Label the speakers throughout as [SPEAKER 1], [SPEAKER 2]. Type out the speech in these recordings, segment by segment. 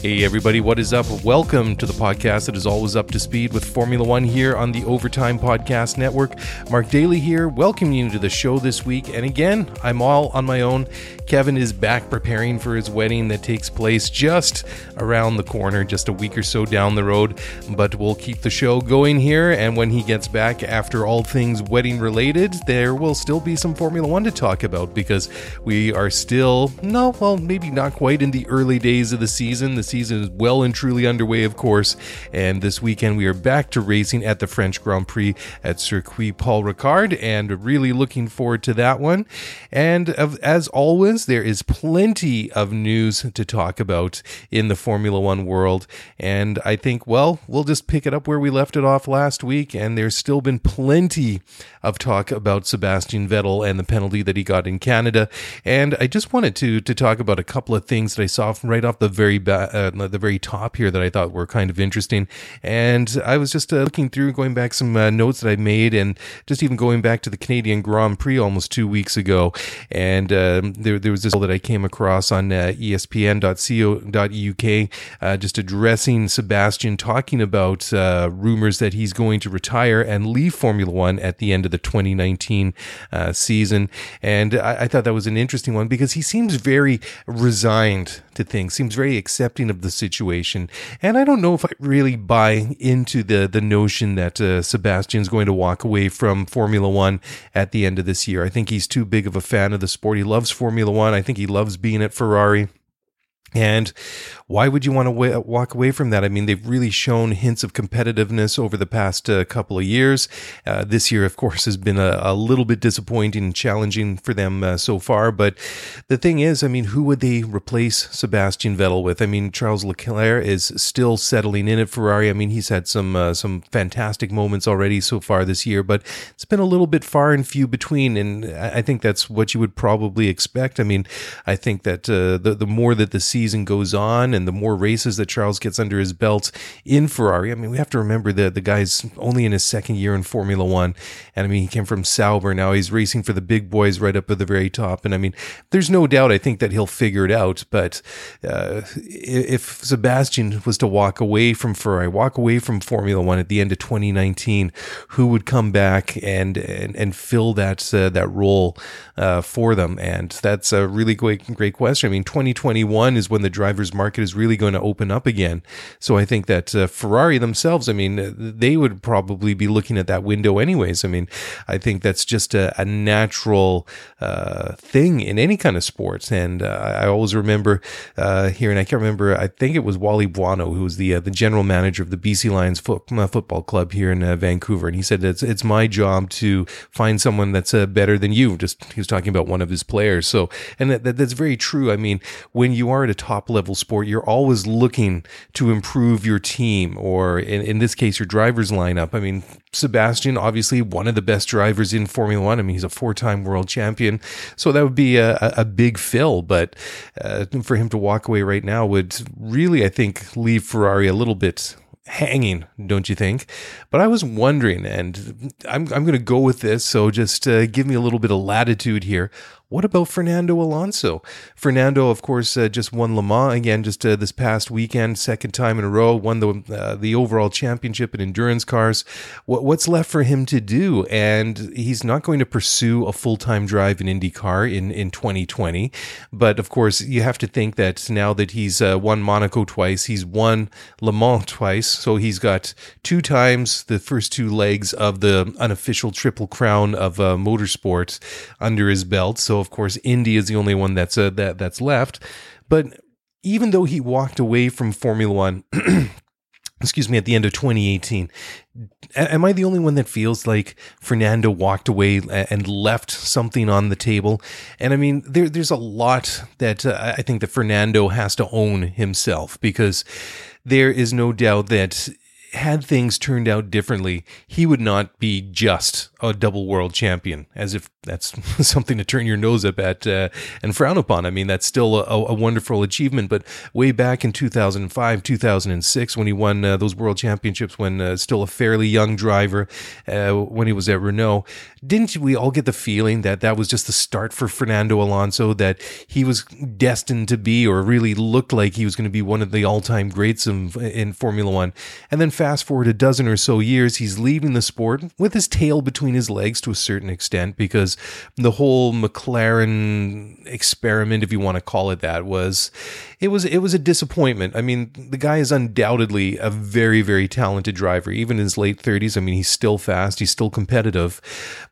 [SPEAKER 1] Hey, everybody, what is up? Welcome to the podcast that is always up to speed with Formula One here on the Overtime Podcast Network. Mark Daly here, welcoming you to the show this week. And again, I'm all on my own. Kevin is back preparing for his wedding that takes place just around the corner, just a week or so down the road. But we'll keep the show going here. And when he gets back, after all things wedding related, there will still be some Formula One to talk about because we are still, no, well, maybe not quite in the early days of the season. The season is well and truly underway, of course. And this weekend we are back to racing at the French Grand Prix at Circuit Paul Ricard, and really looking forward to that one. And as always, there is plenty of news to talk about in the Formula One world. And I think, well, we'll just pick it up where we left it off last week. And there's still been plenty of talk about Sebastian Vettel and the penalty that he got in Canada. And I just wanted to to talk about a couple of things that I saw right off the very ba- uh, the very top here that I thought were kind of interesting. And I was just uh, looking through, going back some uh, notes that I made, and just even going back to the Canadian Grand Prix almost two weeks ago. And um, there there was this that I came across on uh, ESPN.co.uk, uh, just addressing Sebastian, talking about uh, rumors that he's going to retire and leave Formula One at the end of the 2019 uh, season. And I, I thought that was an interesting one because he seems very resigned to things, seems very accepting of the situation. And I don't know if I really buy into the the notion that uh, Sebastian's going to walk away from Formula One at the end of this year. I think he's too big of a fan of the sport. He loves Formula One. I think he loves being at Ferrari. And why would you want to wa- walk away from that? I mean, they've really shown hints of competitiveness over the past uh, couple of years. Uh, this year, of course, has been a, a little bit disappointing and challenging for them uh, so far. But the thing is, I mean, who would they replace Sebastian Vettel with? I mean, Charles Leclerc is still settling in at Ferrari. I mean, he's had some uh, some fantastic moments already so far this year, but it's been a little bit far and few between. And I I think that's what you would probably expect. I mean, I think that uh, the the more that the season goes on and the more races that Charles gets under his belt in Ferrari, I mean, we have to remember that the guy's only in his second year in Formula One. And I mean, he came from Sauber. Now he's racing for the big boys right up at the very top. And I mean, there's no doubt I think that he'll figure it out. But uh, if Sebastian was to walk away from Ferrari, walk away from Formula One at the end of 2019, who would come back and and, and fill that uh, that role uh, for them? And that's a really great great question. I mean, 2021 is when the drivers' market is really going to open up again. So I think that uh, Ferrari themselves, I mean, they would probably be looking at that window anyways. I mean, I think that's just a, a natural uh, thing in any kind of sports. And uh, I always remember uh, hearing, I can't remember, I think it was Wally Buono, who was the uh, the general manager of the BC Lions uh, football club here in uh, Vancouver, and he said it's it's my job to find someone that's uh, better than you. Just he was talking about one of his players. So, and that, that, that's very true. I mean, when you are at a top level sport, you're always looking to improve your team, or in, in this case, your driver's lineup. I mean, Sebastian, obviously one of the best drivers in Formula One. I mean, he's a four-time world champion, so that would be a, a a big fill. But uh, for him to walk away right now would really, I think, leave Ferrari a little bit hanging, don't you think? But I was wondering, and I'm I'm going to go with this. So just uh, give me a little bit of latitude here. What about Fernando Alonso? Fernando, of course, uh, just won Le Mans again just uh, this past weekend, second time in a row, won the uh, the overall championship in endurance cars. What, what's left for him to do? And he's not going to pursue a full time drive in IndyCar in in 2020. But of course, you have to think that now that he's uh, won Monaco twice, he's won Le Mans twice, so he's got two times the first two legs of the unofficial triple crown of uh, motorsport under his belt. So of course, Indy is the only one that's uh, that that's left. But even though he walked away from Formula One, excuse me, at the end of 2018, am I the only one that feels like Fernando walked away and left something on the table? And I mean, there, there's a lot that uh, I think that Fernando has to own himself because there is no doubt that had things turned out differently, he would not be just a double world champion, as if that's something to turn your nose up at uh, and frown upon. I mean, that's still a, a, wonderful achievement. But way back in 2005, 2006, when he won uh, those world championships, when uh, still a fairly young driver, uh, when he was at Renault, didn't we all get the feeling that that was just the start for Fernando Alonso, that he was destined to be, or really looked like he was going to be one of the all time greats in, in Formula One? And then fast forward a dozen or so years, he's leaving the sport with his tail between his legs to a certain extent because the whole McLaren experiment, if you want to call it that, was it was it was a disappointment. I mean, the guy is undoubtedly a very very talented driver, even in his late thirties. I mean, he's still fast, he's still competitive,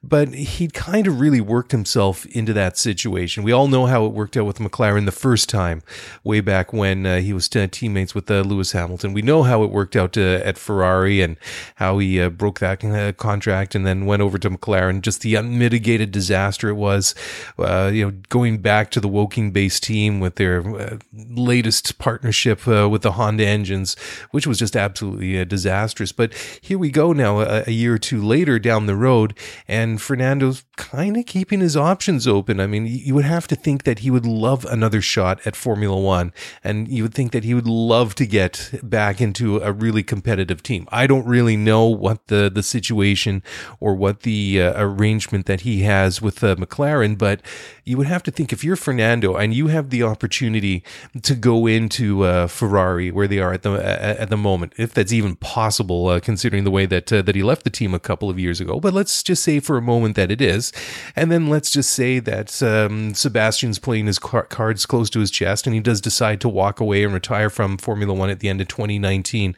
[SPEAKER 1] but he kind of really worked himself into that situation. We all know how it worked out with McLaren the first time, way back when uh, he was t- teammates with uh, Lewis Hamilton. We know how it worked out uh, at Ferrari and how he uh, broke that uh, contract and then went over to McLaren. Just the unmitigated disaster it was. Uh, you know, going back to the Woking based team with their latest partnership uh, with the Honda engines, which was just absolutely uh, disastrous. But here we go now, a, a, year or two later down the road, and Fernando's kind of keeping his options open. I mean, you would have to think that he would love another shot at Formula One, and you would think that he would love to get back into a really competitive team. I don't really know what the the situation or what the uh, arrangement that he has with uh, McLaren, but you would have to think if you're Fernando and you have the opportunity to go into uh, Ferrari where they are at the at the moment, if that's even possible, uh, considering the way that uh, that he left the team a couple of years ago. But let's just say for a moment that it is, and then let's just say that um, Sebastian's playing his car- cards close to his chest, and he does decide to walk away and retire from Formula One at the end of 2019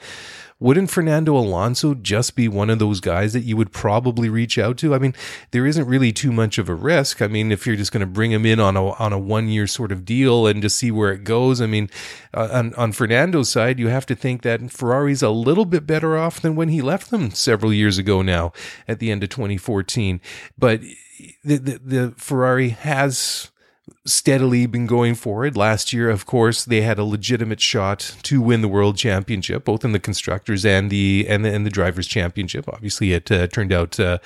[SPEAKER 1] wouldn't Fernando Alonso just be one of those guys that you would probably reach out to? I mean, there isn't really too much of a risk. I mean, if you're just going to bring him in on a on a one year sort of deal and just see where it goes, I mean, uh, on on Fernando's side, you have to think that Ferrari's a little bit better off than when he left them several years ago now at the end of 2014. But the, the, the Ferrari has steadily been going forward. Last year, of course, they had a legitimate shot to win the world championship, both in the constructors and the and the, and the drivers championship. Obviously, it uh, turned out uh,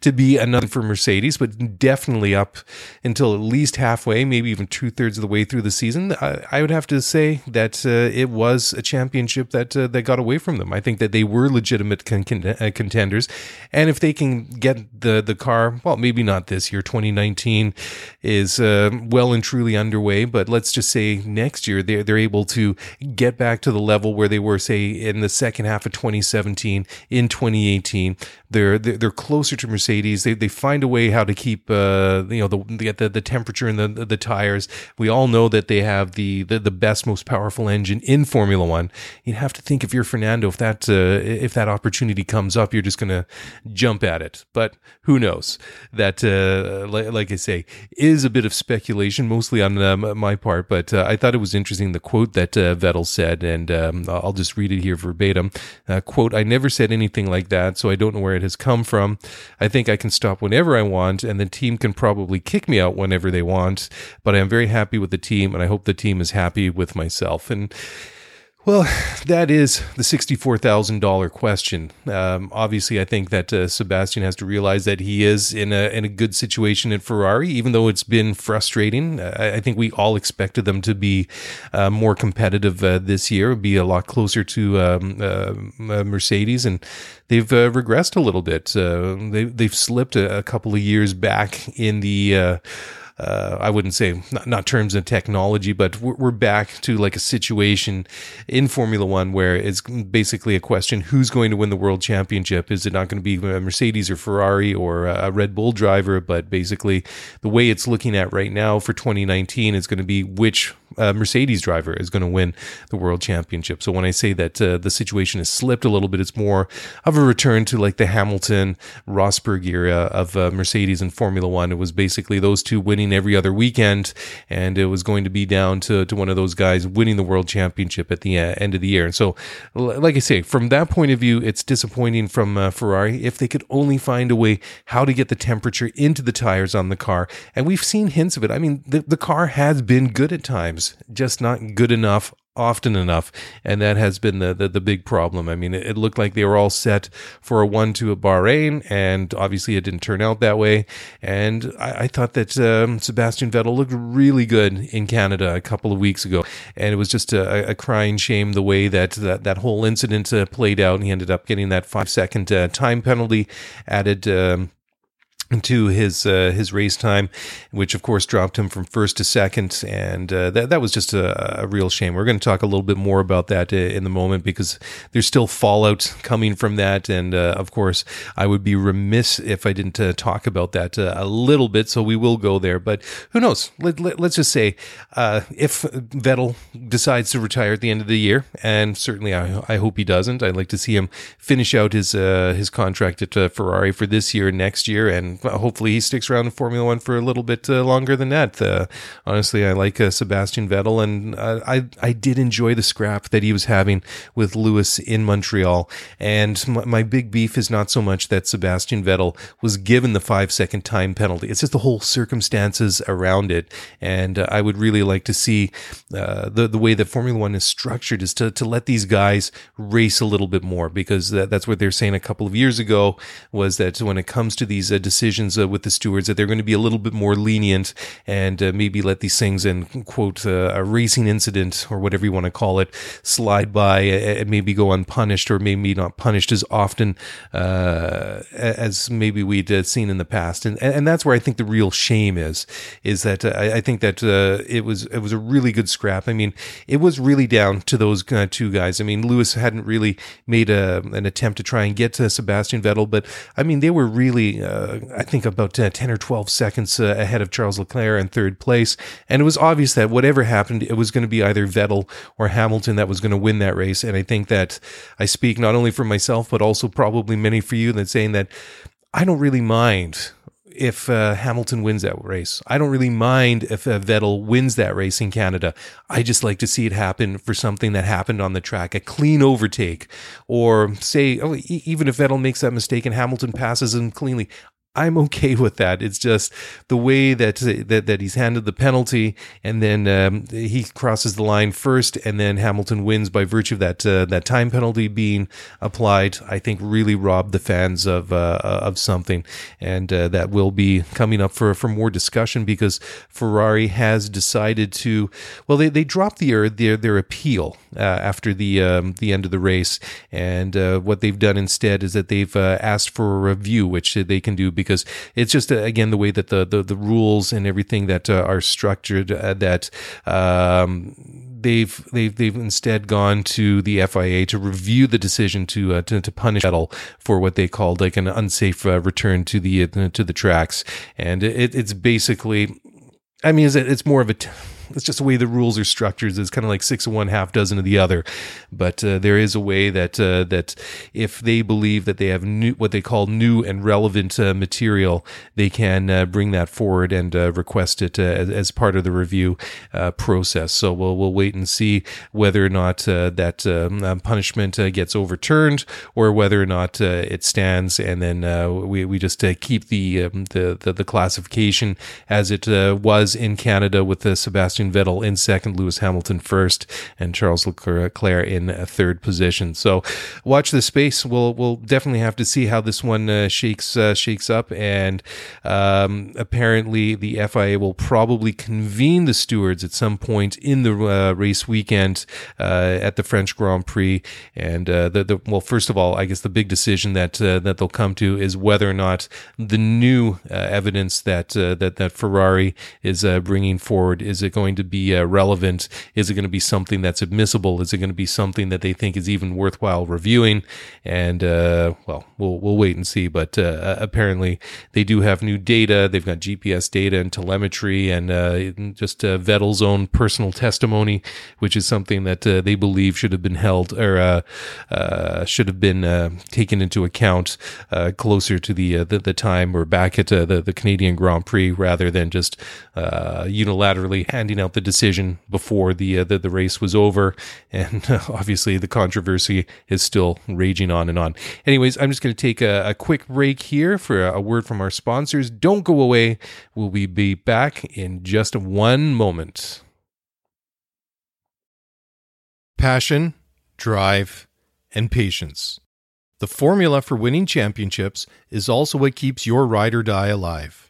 [SPEAKER 1] to be another for Mercedes, but definitely up until at least halfway, maybe even two thirds of the way through the season. I, I would have to say that uh, it was a championship that uh, that got away from them. I think that they were legitimate con- con- uh, contenders, and if they can get the the car, well, maybe not this year. 2019 is uh, well and truly underway, but let's just say next year they're, they're able to get back to the level where they were, say, in the second half of 2017, in 2018. They're, they're closer to Mercedes. They, they find a way how to keep, uh, you know, the, the, the temperature in the, the tires. We all know that they have the, the, the best, most powerful engine in Formula One. You'd have to think if you're Fernando, if that, uh, if that opportunity comes up, you're just going to jump at it. But who knows? That, uh, like I say, is a bit of speculation, mostly on um, my part. But uh, I thought it was interesting the quote that uh, Vettel said, and um, I'll just read it here verbatim. Uh, quote: "I never said anything like that, so I don't know where it has come from. I think I can stop whenever I want, and the team can probably kick me out whenever they want. But I am very happy with the team, and I hope the team is happy with myself." And well, that is the $64,000 question. Um, obviously, I think that uh, Sebastian has to realize that he is in a, in a good situation at Ferrari, even though it's been frustrating. I, I think we all expected them to be uh, more competitive uh, this year, be a lot closer to um, uh, uh, Mercedes, and they've uh, regressed a little bit. they, they've slipped a, a, couple of years back in the uh, I wouldn't say not, not terms of technology, but we're, we're back to like a situation in Formula One where it's basically a question: who's going to win the world championship? Is it not going to be Mercedes or Ferrari or a Red Bull driver? But basically, the way it's looking at right now for 2019 is going to be which uh, Mercedes driver is going to win the world championship. So when I say that uh, the situation has slipped a little bit, it's more of a return to like the Hamilton Rosberg era of uh, Mercedes and Formula One. It was basically those two winning every other weekend, and it was going to be down to, to one of those guys winning the world championship at the uh, end of the year. And so, like I say, from that point of view, it's disappointing from uh, Ferrari if they could only find a way how to get the temperature into the tires on the car. And we've seen hints of it. I mean, the, the car has been good at times, just not good enough often enough, and that has been the the, the big problem. I mean, it, it, looked like they were all set for a one to at Bahrain, and obviously it didn't turn out that way. And I, I thought that um, Sebastian Vettel looked really good in Canada a couple of weeks ago, and it was just a, a crying shame the way that that, that whole incident uh, played out. And he ended up getting that five-second uh, time penalty added. Um, to his uh, his race time, which of course dropped him from first to second, and uh, that that was just a, a, real shame. We're going to talk a little bit more about that uh, in the moment because there's still fallout coming from that, and uh, of course I would be remiss if I didn't uh, talk about that uh, a little bit. So we will go there, but who knows? Let, let, us just say if Vettel decides to retire at the end of the year, and certainly I, I hope he doesn't. I'd like to see him finish out his his contract at Ferrari for this year, and next year, and hopefully he sticks around in Formula One for a little bit uh, longer than that. Uh, honestly, I like uh, Sebastian Vettel, and I I did enjoy the scrap that he was having with Lewis in Montreal. And my, my, big beef is not so much that Sebastian Vettel was given the five second time penalty; it's just the whole circumstances around it. And uh, I would really like to see uh, the the way that Formula One is structured is to to let these guys race a little bit more because that, that's what they're saying a couple of years ago was that when it comes to these decisions decisions uh, with the stewards that they're going to be a little bit more lenient and uh, maybe let these things and quote uh, a racing incident or whatever you want to call it slide by and maybe go unpunished or maybe not punished as often uh, as maybe we'd uh, seen in the past. And and that's where I think the real shame is is that uh, I, I, think that it was it was a really good scrap. I mean, it was really down to those two guys. I mean, Lewis hadn't really made a, an attempt to try and get to Sebastian Vettel, but I mean, they were really I think about uh, 10 or 12 seconds uh, ahead of Charles Leclerc in third place. And it was obvious that whatever happened, it was going to be either Vettel or Hamilton that was going to win that race. And I think that I speak not only for myself, but also probably many for you that saying that I don't really mind if uh, Hamilton wins that race. I don't really mind if uh, Vettel wins that race in Canada. I just like to see it happen for something that happened on the track, a clean overtake, or say, oh, e- even if Vettel makes that mistake and Hamilton passes him cleanly, I'm okay with that. It's just the way that that, that he's handed the penalty, and then um, he crosses the line first, and then Hamilton wins by virtue of that uh, that time penalty being applied. I think really robbed the fans of uh, of something, and uh, that will be coming up for for more discussion because Ferrari has decided to. Well, they they dropped the their their appeal uh, after the um, the end of the race, and uh, what they've done instead is that they've uh, asked for a review, which they can do because it's just uh, again the way that the the, the rules and everything that uh, are structured uh, that. Um, they've they've they've instead gone to the FIA to review the decision to uh, to, to punish Vettel for what they called like an unsafe uh, return to the uh, to the tracks, and it, it's basically, I mean, it's more of a. T- it's just the way the rules are structured. It's kind of like six of one, half dozen of the other. But uh, there is a way that uh, that if they believe that they have new what they call new and relevant uh, material, they can uh, bring that forward and uh, request it uh, as, as, part of the review process. So we'll we'll wait and see whether or not that um, punishment gets overturned or whether or not it stands, and then we we just keep the, um, the, the the classification as it was in Canada with the Sebastian Sebastian Vettel in second, Lewis Hamilton first, and Charles Leclerc in third position. So watch the space. We'll we'll definitely have to see how this one uh, shakes uh, shakes up. And um, apparently, the FIA will probably convene the stewards at some point in the uh, race weekend uh, at the French Grand Prix. And uh, the, the well, first of all, I guess the big decision that that they'll come to is whether or not the new evidence that that that Ferrari is bringing forward is it going to be relevant? Is it going to be something that's admissible? Is it going to be something that they think is even worthwhile reviewing? And uh, well, we'll we'll wait and see. But uh, apparently, they do have new data. They've got GPS data and telemetry, and uh, just uh, Vettel's own personal testimony, which is something that uh, they believe should have been held or uh, should have been taken into account closer to the, the, the time or back at the the Canadian Grand Prix rather than just unilaterally handing out the decision before the uh, the, the race was over. And uh, obviously, the controversy is still raging on and on. Anyways, I'm just going to take a, a, quick break here for a, a word from our sponsors. Don't go away. We'll be back in just one moment. Passion, drive, and patience. The formula for winning championships is also what keeps your ride or die alive.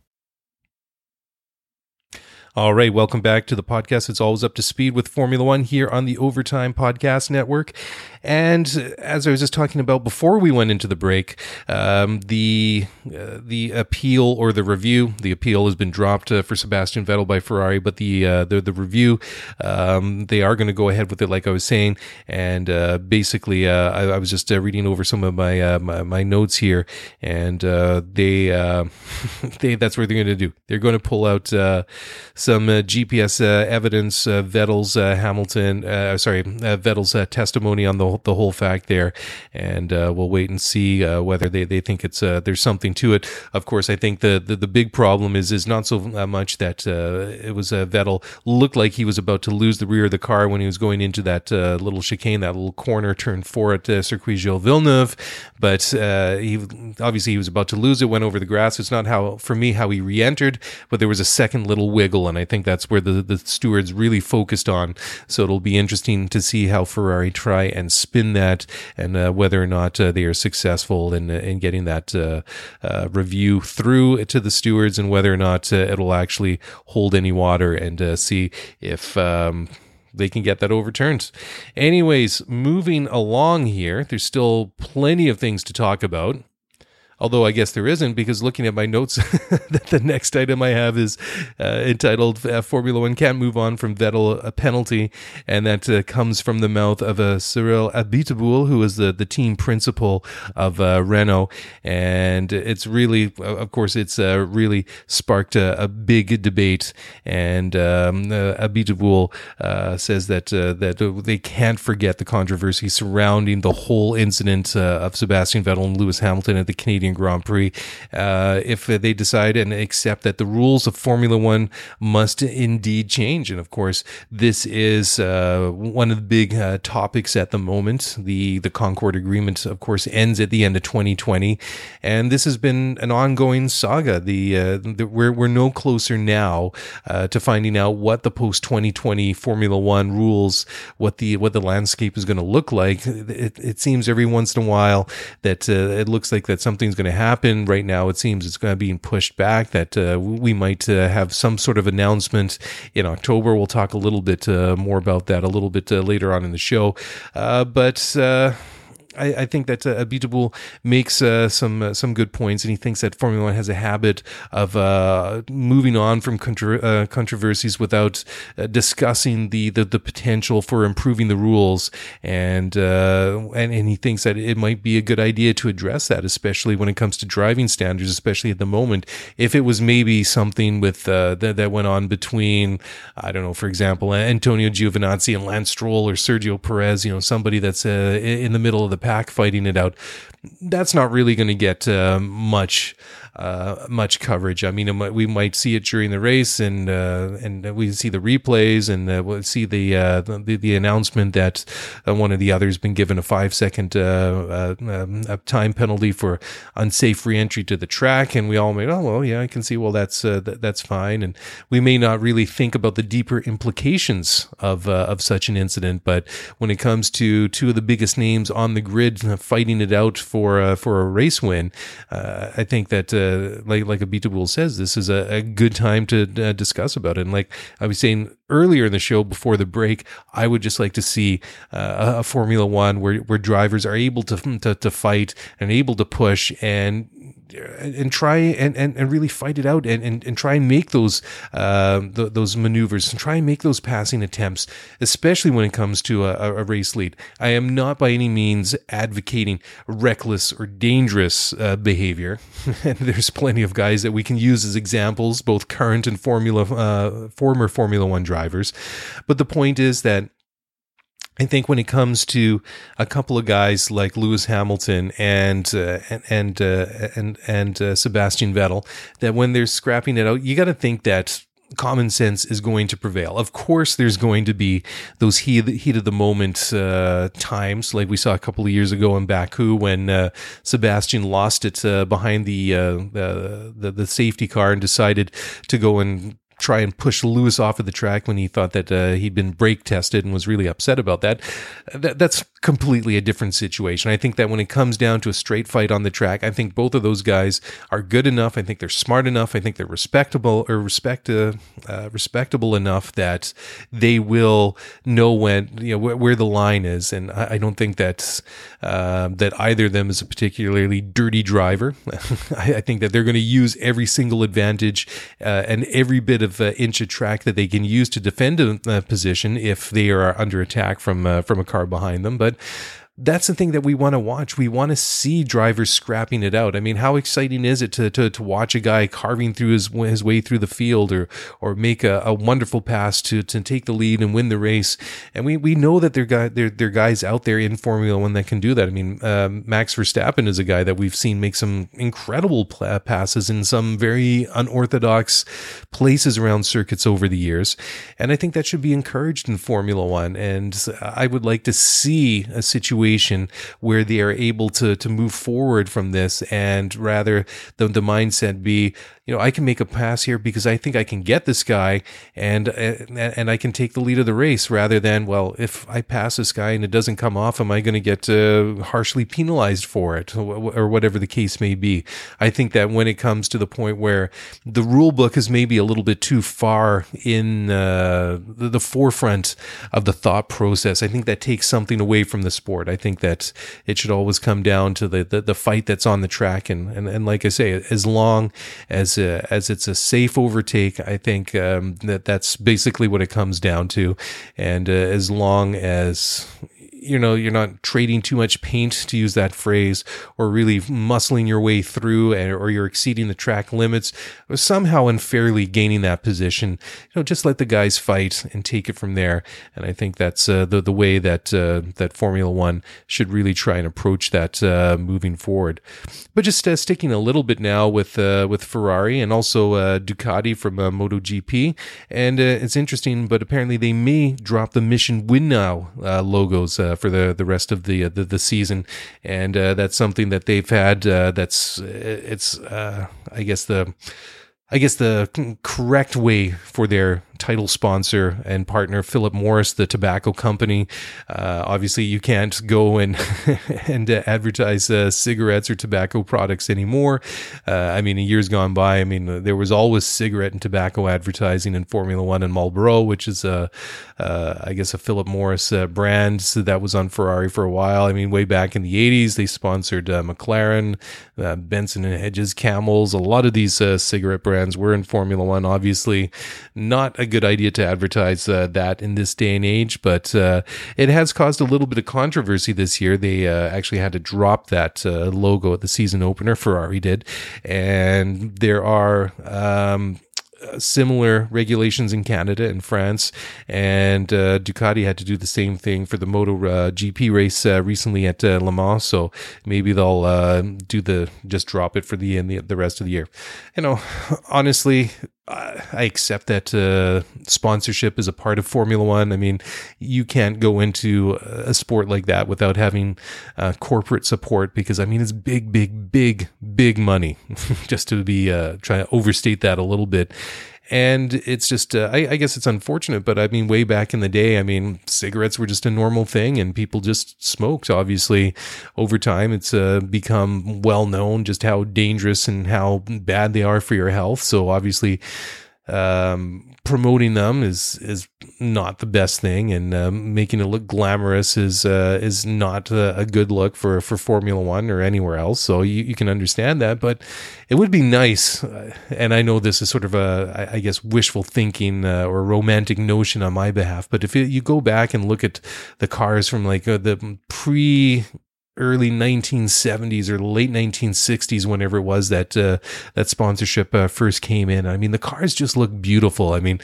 [SPEAKER 1] All right, welcome back to the podcast. It's always up to speed with Formula One here on the Overtime Podcast Network. And as I was just talking about before we went into the break, um, the uh, the appeal or the review, the appeal has been dropped uh, for Sebastian Vettel by Ferrari, but the uh, the, the review, um, they are going to go ahead with it, like I was saying. And uh, basically, uh, I, I, was just uh, reading over some of my my, my, notes here, and they they that's what they're going to do. They're going to pull out some GPS evidence, Vettel's Hamilton, sorry, Vettel's testimony on the the whole fact there, and uh, we'll wait and see uh, whether they, they think it's uh, there's something to it. Of course, I think the the, the big problem is is not so much that uh, it was uh, Vettel looked like he was about to lose the rear of the car when he was going into that uh, little chicane, that little corner turn four at uh, Circuit Gilles Villeneuve, but he obviously he was about to lose it. Went over the grass. It's not how for me how he re-entered, but there was a second little wiggle, and I think that's where the the stewards really focused on. So it'll be interesting to see how Ferrari try and spin that and uh, whether or not uh, they are successful in, in getting that uh, uh, review through to the stewards and whether or not it'll actually hold any water and see if. Um, they can get that overturned. Anyways, moving along here, there's still plenty of things to talk about. Although I guess there isn't, because looking at my notes, that the next item I have is uh, entitled uh, Formula One Can't Move On from Vettel, a penalty. And that uh, comes from the mouth of uh, Cyril Abiteboul, who is the, the team principal of uh, Renault. And it's really, of course, it's uh, really sparked a, a, big debate. And um, uh, Abiteboul says that, that they can't forget the controversy surrounding the whole incident of Sebastian Vettel and Lewis Hamilton at the Canadian Canadian Grand Prix uh, if they decide and accept that the rules of Formula One must indeed change. And of course, this is uh, one of the big uh, topics at the moment. The the Concord Agreement, of course, ends at the end of 2020, and this has been an ongoing saga. The, uh, the we're we're no closer now uh, to finding out what the post 2020 Formula One rules, what the what the landscape is going to look like. It, it seems every once in a while that uh, it looks like that something's going to happen. Right now, it seems it's going to be pushed back. That uh, we might uh, have some sort of announcement in October. We'll talk a little bit uh, more about that a little bit uh, later on in the show. Uh, but I, I think that uh, Abiteboul makes uh, some uh, some good points, and he thinks that Formula One has a habit of uh, moving on from uh, controversies without uh, discussing the, the the potential for improving the rules, and and and he thinks that it might be a good idea to address that, especially when it comes to driving standards, especially at the moment. If it was maybe something with that that went on between, I don't know, for example, Antonio Giovinazzi and Lance Stroll or Sergio Perez, you know, somebody that's in the middle of the pack fighting it out, that's not really going to get uh, much uh, much coverage. I mean, we might see it during the race, and uh, and we see the replays, and uh, we'll see the, uh, the, the announcement that uh, one of the others been given a five second um, time penalty for unsafe reentry to the track, and we all made, oh well, yeah, I can see, well, that's th- that's fine, and we may not really think about the deeper implications of of such an incident, but when it comes to two of the biggest names on the grid fighting it out for for a race win, I think that uh, like like Abiteboul says, this is a, a good time to uh, discuss about it. And like I was saying earlier in the show before the break, I would just like to see uh, a Formula One where where drivers are able to to, to fight and able to push and and try and, and, and really fight it out and, and, and try and make those uh, th- those maneuvers and try and make those passing attempts, especially when it comes to a, a race lead. I am not by any means advocating reckless or dangerous uh, behavior. there's plenty of guys that we can use as examples, both current and Formula uh, former Formula One drivers. But the point is that I think when it comes to a couple of guys like Lewis Hamilton and uh, and uh, and and uh, Sebastian Vettel, that when they're scrapping it out, you got to think that common sense is going to prevail. Of course, there's going to be those heat, heat of the moment uh, times, like we saw a couple of years ago in Baku when uh, Sebastian lost it uh, behind the, uh, the the safety car and decided to go and try and push Lewis off of the track when he thought that uh, he'd been brake tested and was really upset about that. that. That's completely a different situation. I think that when it comes down to a straight fight on the track, I think both of those guys are good enough. I think they're smart enough. I think they're respectable or respect uh, uh, respectable enough that they will know when you know where, where the line is. And I, I don't think that uh, that either of them is a particularly dirty driver. I, I, think that they're going to use every single advantage uh, and every bit of uh, inch of track that they can use to defend a position if they are under attack from from a car behind them. But that's the thing that we want to watch. We want to see drivers scrapping it out. I mean, how exciting is it to, to, to watch a guy carving through his, his way through the field or, or make a, a wonderful pass to, to take the lead and win the race. And we, we know that there, guy, there, there are guys out there in Formula One that can do that. I mean, um, Max Verstappen is a guy that we've seen make some incredible passes in some very unorthodox places around circuits over the years. And I think that should be encouraged in Formula One. And I would like to see a situation situation where they are able to to move forward from this and rather the, the mindset be you know I can make a pass here because I think I can get this guy and and I can take the lead of the race rather than well if I pass this guy and it doesn't come off am I going to get uh, harshly penalized for it or whatever the case may be I think that when it comes to the point where the rule book is maybe a little bit too far in uh, the, the forefront of the thought process I think that takes something away from the sport I think that it should always come down to the, the, the fight that's on the track. And, and, and like I say, as long as, uh, as it's a safe overtake, I think um, that that's basically what it comes down to. And uh, as long as, you know you're not trading too much paint to use that phrase or really muscling your way through or you're exceeding the track limits or somehow unfairly gaining that position you know just let the guys fight and take it from there. And i think that's uh, the the way that uh, that formula 1 should really try and approach that uh, moving forward. But just uh, sticking a little bit now with uh, with Ferrari and also uh, Ducati from MotoGP. And it's interesting but apparently they may drop the Mission Winnow logos uh, for the the rest of the uh, the, the season, and uh, that's something that they've had. that's it's I guess the I guess the correct way for their title sponsor and partner, Philip Morris, the tobacco company. Uh, obviously, you can't go and and uh, advertise uh, cigarettes or tobacco products anymore. Uh, I mean, in years gone by, I mean, there was always cigarette and tobacco advertising in Formula One and Marlboro, which is a, uh, I guess, a Philip Morris uh, brand that was on Ferrari for a while. I mean, way back in the '80s, they sponsored McLaren, Benson and Hedges, Camels. A lot of these cigarette brands were in Formula One. Obviously, not a good idea to advertise uh, that in this day and age, but uh, it has caused a little bit of controversy this year. They uh, actually had to drop that uh, logo at the season opener, Ferrari did, and there are. Um, similar regulations in Canada and France, and uh, Ducati had to do the same thing for the Moto uh, GP race uh, recently at uh, Le Mans. So maybe they'll uh, do the just drop it for the the, the rest of the year. You know, honestly, I accept that uh, sponsorship is a part of Formula One. I mean, you can't go into a sport like that without having uh, corporate support because, I mean, it's big, big, big, big money. Just to be uh, trying to overstate that a little bit and it's just uh, I, I, guess it's unfortunate but i mean way back in the day i mean cigarettes were just a normal thing and people just smoked. Obviously over time it's uh, become well known just how dangerous and how bad they are for your health. So obviously um, promoting them is is not the best thing, and um, making it look glamorous is uh, is not a, a, good look for for Formula One or anywhere else. So you, you can understand that, but it would be nice. Uh, and I know this is sort of a I guess wishful thinking uh, or romantic notion on my behalf, but if you go back and look at the cars from like uh, the pre early 1970s or late 1960s whenever it was that uh, that sponsorship uh, first came in. I mean the cars just look beautiful. I mean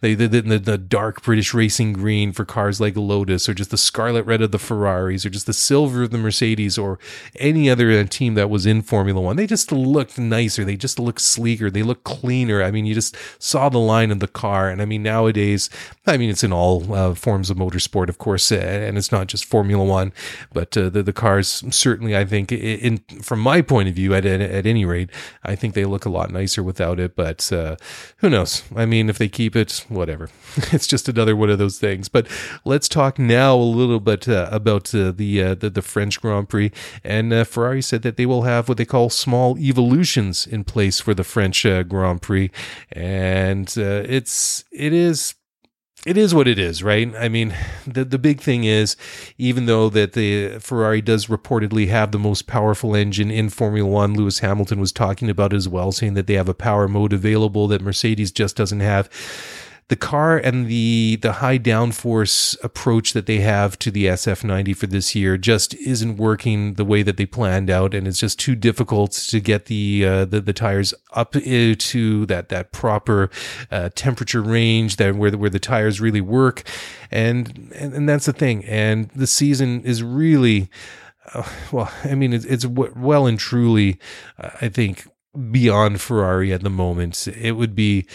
[SPEAKER 1] they the, the, the, dark british racing green for cars like lotus or just the scarlet red of the ferraris or just the silver of the mercedes or any other uh, team that was in formula 1 they just looked nicer. They just looked sleeker. They looked cleaner. I mean you just saw the line of the car. And i mean nowadays i mean it's in all uh, forms of motorsport of course and it's not just formula 1 but uh, the the car cars certainly I think in from my point of view at at any rate I think they look a lot nicer without it but uh, who knows? I mean if they keep it whatever. It's just another one of those things. But let's talk now a little bit uh, about uh, the, uh, the, the French Grand Prix. And uh, Ferrari said that they will have what they call small evolutions in place for the French uh, Grand Prix. And it's it is it is what it is, right? I mean, the the big thing is, even though that the Ferrari does reportedly have the most powerful engine in Formula One, Lewis Hamilton was talking about as well, saying that they have a power mode available that Mercedes just doesn't have the car and the the high downforce approach that they have to the SF90 for this year just isn't working the way that they planned out, and it's just too difficult to get the uh, the, the, tires up to that that proper uh, temperature range that where the, where the tires really work, and, and and that's the thing. And the season is really. Uh, well, I mean, it's, it's well and truly, I think, beyond Ferrari at the moment. It would be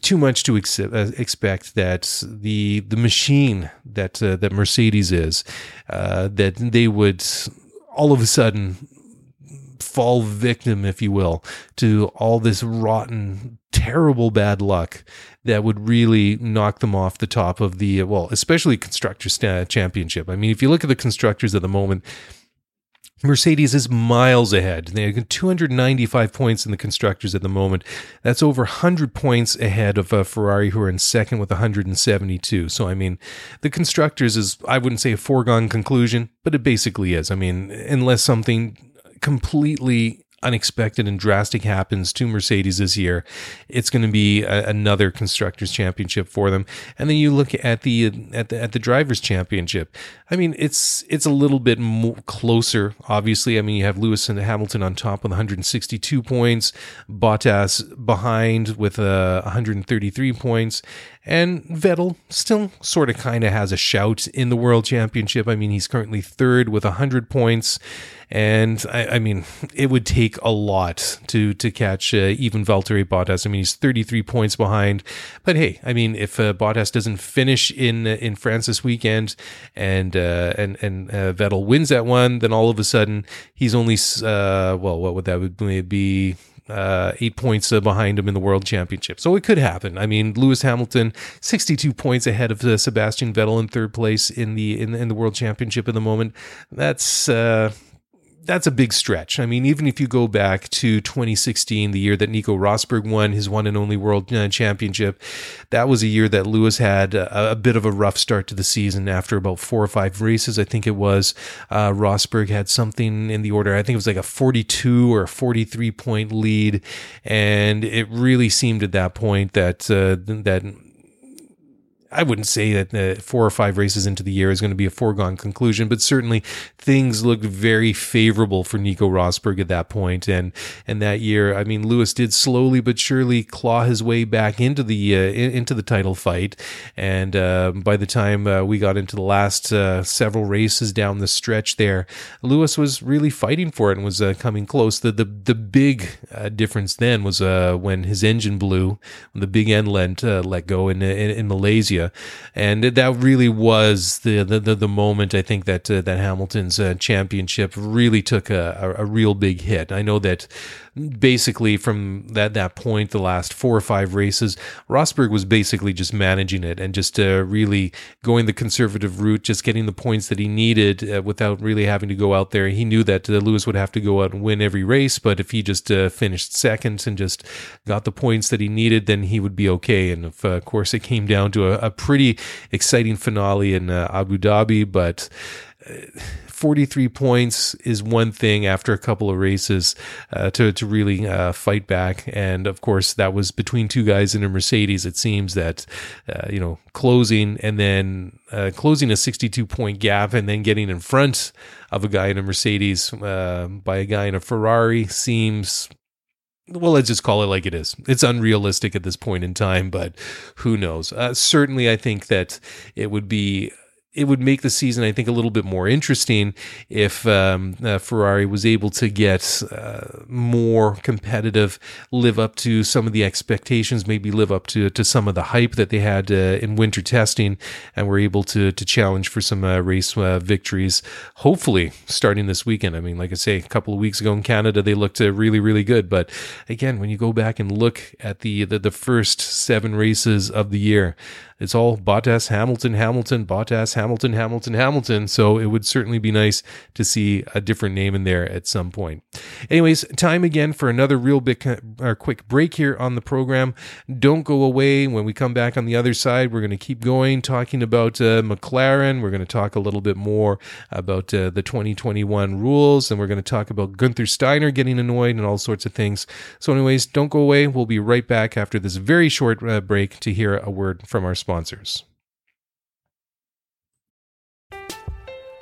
[SPEAKER 1] too much to ex- uh, expect that the the machine that uh, that Mercedes is uh, that they would all of a sudden fall victim, if you will, to all this rotten, terrible bad luck that would really knock them off the top of the well, especially constructors championship. I mean, if you look at the constructors at the moment Mercedes is miles ahead. They have 295 points in the constructors at the moment. That's over 100 points ahead of uh, Ferrari, who are in second with 172. So, I mean, the constructors is, I wouldn't say a foregone conclusion, but it basically is. I mean, unless something completely unexpected and drastic happens to Mercedes this year, it's going to be a, another constructors championship for them. And then you look at the at the at the drivers championship. I mean, it's it's a little bit more closer. Obviously, I mean you have Lewis and Hamilton on top with 162 points, Bottas behind with uh, 133 points, and Vettel still sort of kind of has a shout in the World Championship. I mean, he's currently third with 100 points. And I, I, mean, it would take a lot to to catch uh, even Valtteri Bottas. I mean, he's 33 points behind. But hey, I mean, if uh, Bottas doesn't finish in uh, in France this weekend, and uh, and and uh, Vettel wins that one, then all of a sudden he's only uh, well, what would that would be? uh, eight points uh, behind him in the World Championship. So it could happen. I mean, Lewis Hamilton, sixty-two points ahead of uh, Sebastian Vettel in third place in the in, in the World Championship at the moment. That's uh, that's a big stretch. I mean, even if you go back to 2016, the year that Nico Rosberg won his one and only world uh, championship, that was a year that Lewis had a, a, bit of a rough start to the season after about four or five races. I think it was uh, Rosberg had something in the order. I think it was like a 42 or a 43 point lead, and it really seemed at that point that uh, that I wouldn't say that the four or five races into the year is going to be a foregone conclusion, but certainly things looked very favorable for Nico Rosberg at that point. And and that year, I mean, Lewis did slowly but surely claw his way back into the uh, into the title fight. And uh, by the time uh, we got into the last uh, several races down the stretch, there, Lewis was really fighting for it and was uh, coming close. The the the big difference then was when his engine blew, when the big end let let go in, in in Malaysia and that really was the the, the, the moment I think that uh, that Hamilton's uh, championship really took a, a, a, real big hit. I know that basically from that that point, the last four or five races, Rosberg was basically just managing it and just uh, really going the conservative route, just getting the points that he needed uh, without really having to go out there. He knew that uh, Lewis would have to go out and win every race, but if he just uh, finished second and just got the points that he needed, then he would be okay. And if, uh, of course, it came down to a, a pretty exciting finale in uh, Abu Dhabi, but 43 points is one thing after a couple of races uh, to, to really uh, fight back. And of course, that was between two guys in a Mercedes. It seems that, uh, you know, closing and then uh, closing a 62 point gap and then getting in front of a guy in a Mercedes uh, by a guy in a Ferrari seems well, let's just call it like it is. It's unrealistic at this point in time, but who knows? Uh, certainly, I think that it would be it would make the season, I think, a little bit more interesting if um, uh, Ferrari was able to get uh, more competitive, live up to some of the expectations, maybe live up to to some of the hype that they had uh, in winter testing, and were able to to challenge for some uh, race uh, victories. Hopefully, starting this weekend. I mean, like I say, a couple of weeks ago in Canada, they looked uh, really, really good. But again, when you go back and look at the, the, the first seven races of the year, it's all Bottas, Hamilton, Hamilton, Bottas, Hamilton, Hamilton, Hamilton. So it would certainly be nice to see a different name in there at some point. Anyways, time again for another real big or quick break here on the program. Don't go away. When we come back on the other side, we're going to keep going talking about uh, McLaren. We're going to talk a little bit more about uh, the 2021 rules, and we're going to talk about Gunther Steiner getting annoyed and all sorts of things. So, anyways, don't go away. We'll be right back after this very short uh, break to hear a word from our sponsors.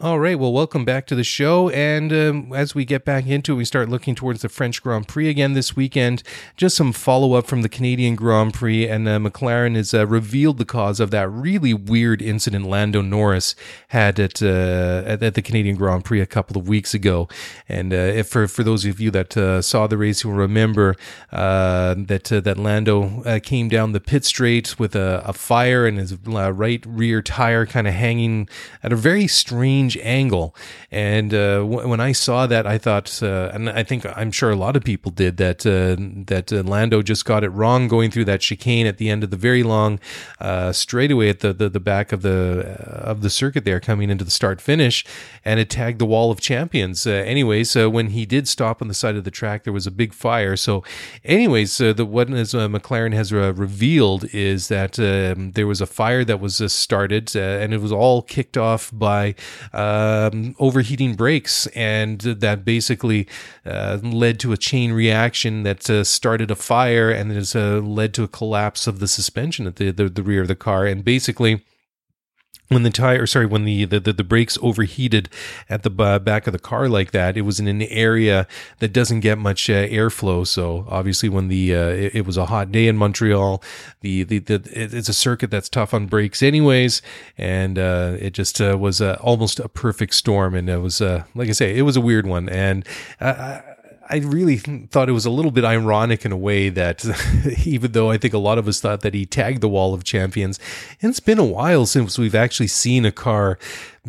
[SPEAKER 1] All right. Well, welcome back to the show. And um, as we get back into it, we start looking towards the French Grand Prix again this weekend. Just some follow up from the Canadian Grand Prix. And uh, McLaren has uh, revealed the cause of that really weird incident Lando Norris had at, uh, at, at, the Canadian Grand Prix a couple of weeks ago. And uh, if for, for those of you that uh, saw the race, you'll remember uh, that, that Lando came down the pit straight with a, a fire and his right rear tire kind of hanging at a very strange strange angle. And uh, w- when I saw that, I thought, uh, and I think I'm sure a lot of people did that. Uh, that uh, Lando just got it wrong going through that chicane at the end of the very long uh, straightaway at the, the, the back of the of the circuit there, coming into the start finish, and it tagged the wall of champions. anyways, when he did stop on the side of the track, there was a big fire. So, anyways, the what as, McLaren has revealed is that um, there was a fire that was started, and it was all kicked off by um, overheating brakes, and that basically uh, led to a chain reaction that uh, started a fire and has uh, led to a collapse of the suspension at the, the, the rear of the car, and basically when the tire sorry when the, the the, brakes overheated at the back of the car like that it was in an area that doesn't get much uh, airflow. So obviously when the uh, it, it, was a hot day in montreal the, the the it's a circuit that's tough on brakes anyways. And uh, it just uh, was almost a perfect storm. And it was uh, like i say it was a weird one. And I, I really thought it was a little bit ironic in a way that even though I think a lot of us thought that he tagged the wall of champions, and it's been a while since we've actually seen a car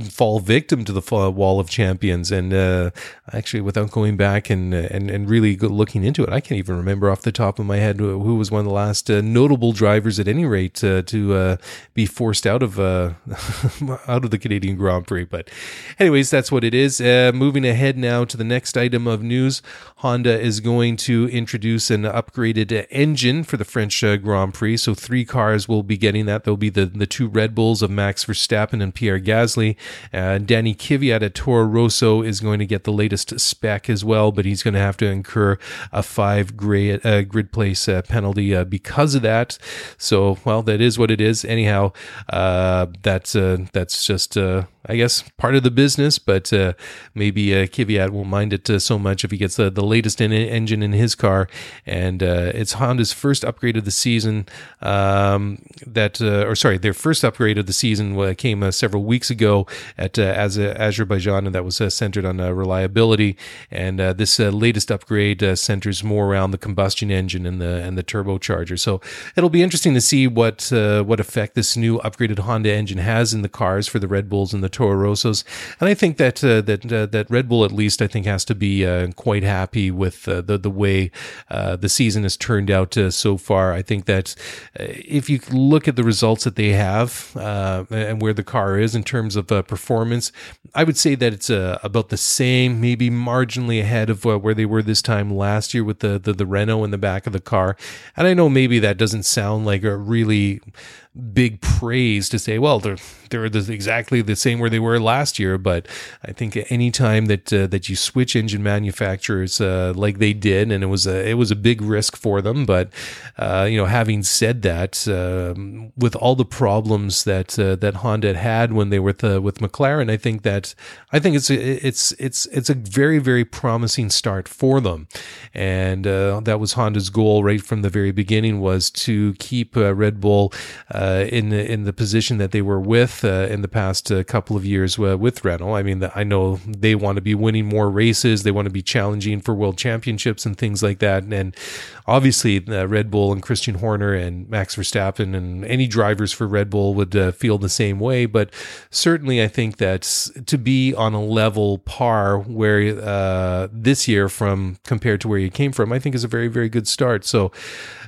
[SPEAKER 1] fall victim to the wall of champions. And uh, actually, without going back and and and really looking into it, I can't even remember off the top of my head who was one of the last uh, notable drivers, at any rate, uh, to uh, be forced out of uh, out of the Canadian Grand Prix. But, anyways, that's what it is. Uh, moving ahead now to the next item of news, Honda is going to introduce an upgraded engine for the French Grand Prix. So three cars will be getting that. There'll be the the two Red Bulls of Max Verstappen and Pierre Gasly. Uh, Danny Kvyat at Toro Rosso is going to get the latest spec as well, but he's going to have to incur a five grid, uh, grid place uh, penalty uh, because of that. So, well, that is what it is. Anyhow, uh, that's uh, that's just I guess, part of the business, but uh, maybe uh, Kvyat won't mind it uh, so much if he gets the, the latest in, engine in his car. And uh, it's Honda's first upgrade of the season. Um, that, uh, or sorry, their first upgrade of the season uh, came several weeks ago at Az- Azerbaijan, and that was centered on reliability. And this latest upgrade centers more around the combustion engine and the and the turbocharger. So it'll be interesting to see what what effect this new upgraded Honda engine has in the cars for the Red Bulls and the Toro Rossos, and I think that uh, that uh, that Red Bull at least I think has to be uh, quite happy with uh, the the way uh, the season has turned out uh, so far. I think that if you look at the results that they have and where the car is in terms of performance, I would say that it's about the same, maybe marginally ahead of where they were this time last year with the, the the Renault in the back of the car. And I know maybe that doesn't sound like a really big praise to say, well, they're they're exactly the same where they were last year. But I think any time that uh, that you switch engine manufacturers uh, like they did, and it was a it was a big risk for them. But uh, you know, having said that, um, with all the problems that uh, that Honda had when they were with uh, with McLaren, I think that I think it's it's it's it's a very very promising start for them, and uh, that was Honda's goal right from the very beginning was to keep Red Bull. Uh, in the, in the position that they were with uh, in the past uh, couple of years with Renault. I mean, I know they want to be winning more races. They want to be challenging for world championships and things like that. And obviously, Red Bull and Christian Horner and Max Verstappen and any drivers for Red Bull would feel the same way. But certainly, I think that to be on a level par where uh, this year from compared to where you came from, I think is a very, very good start. So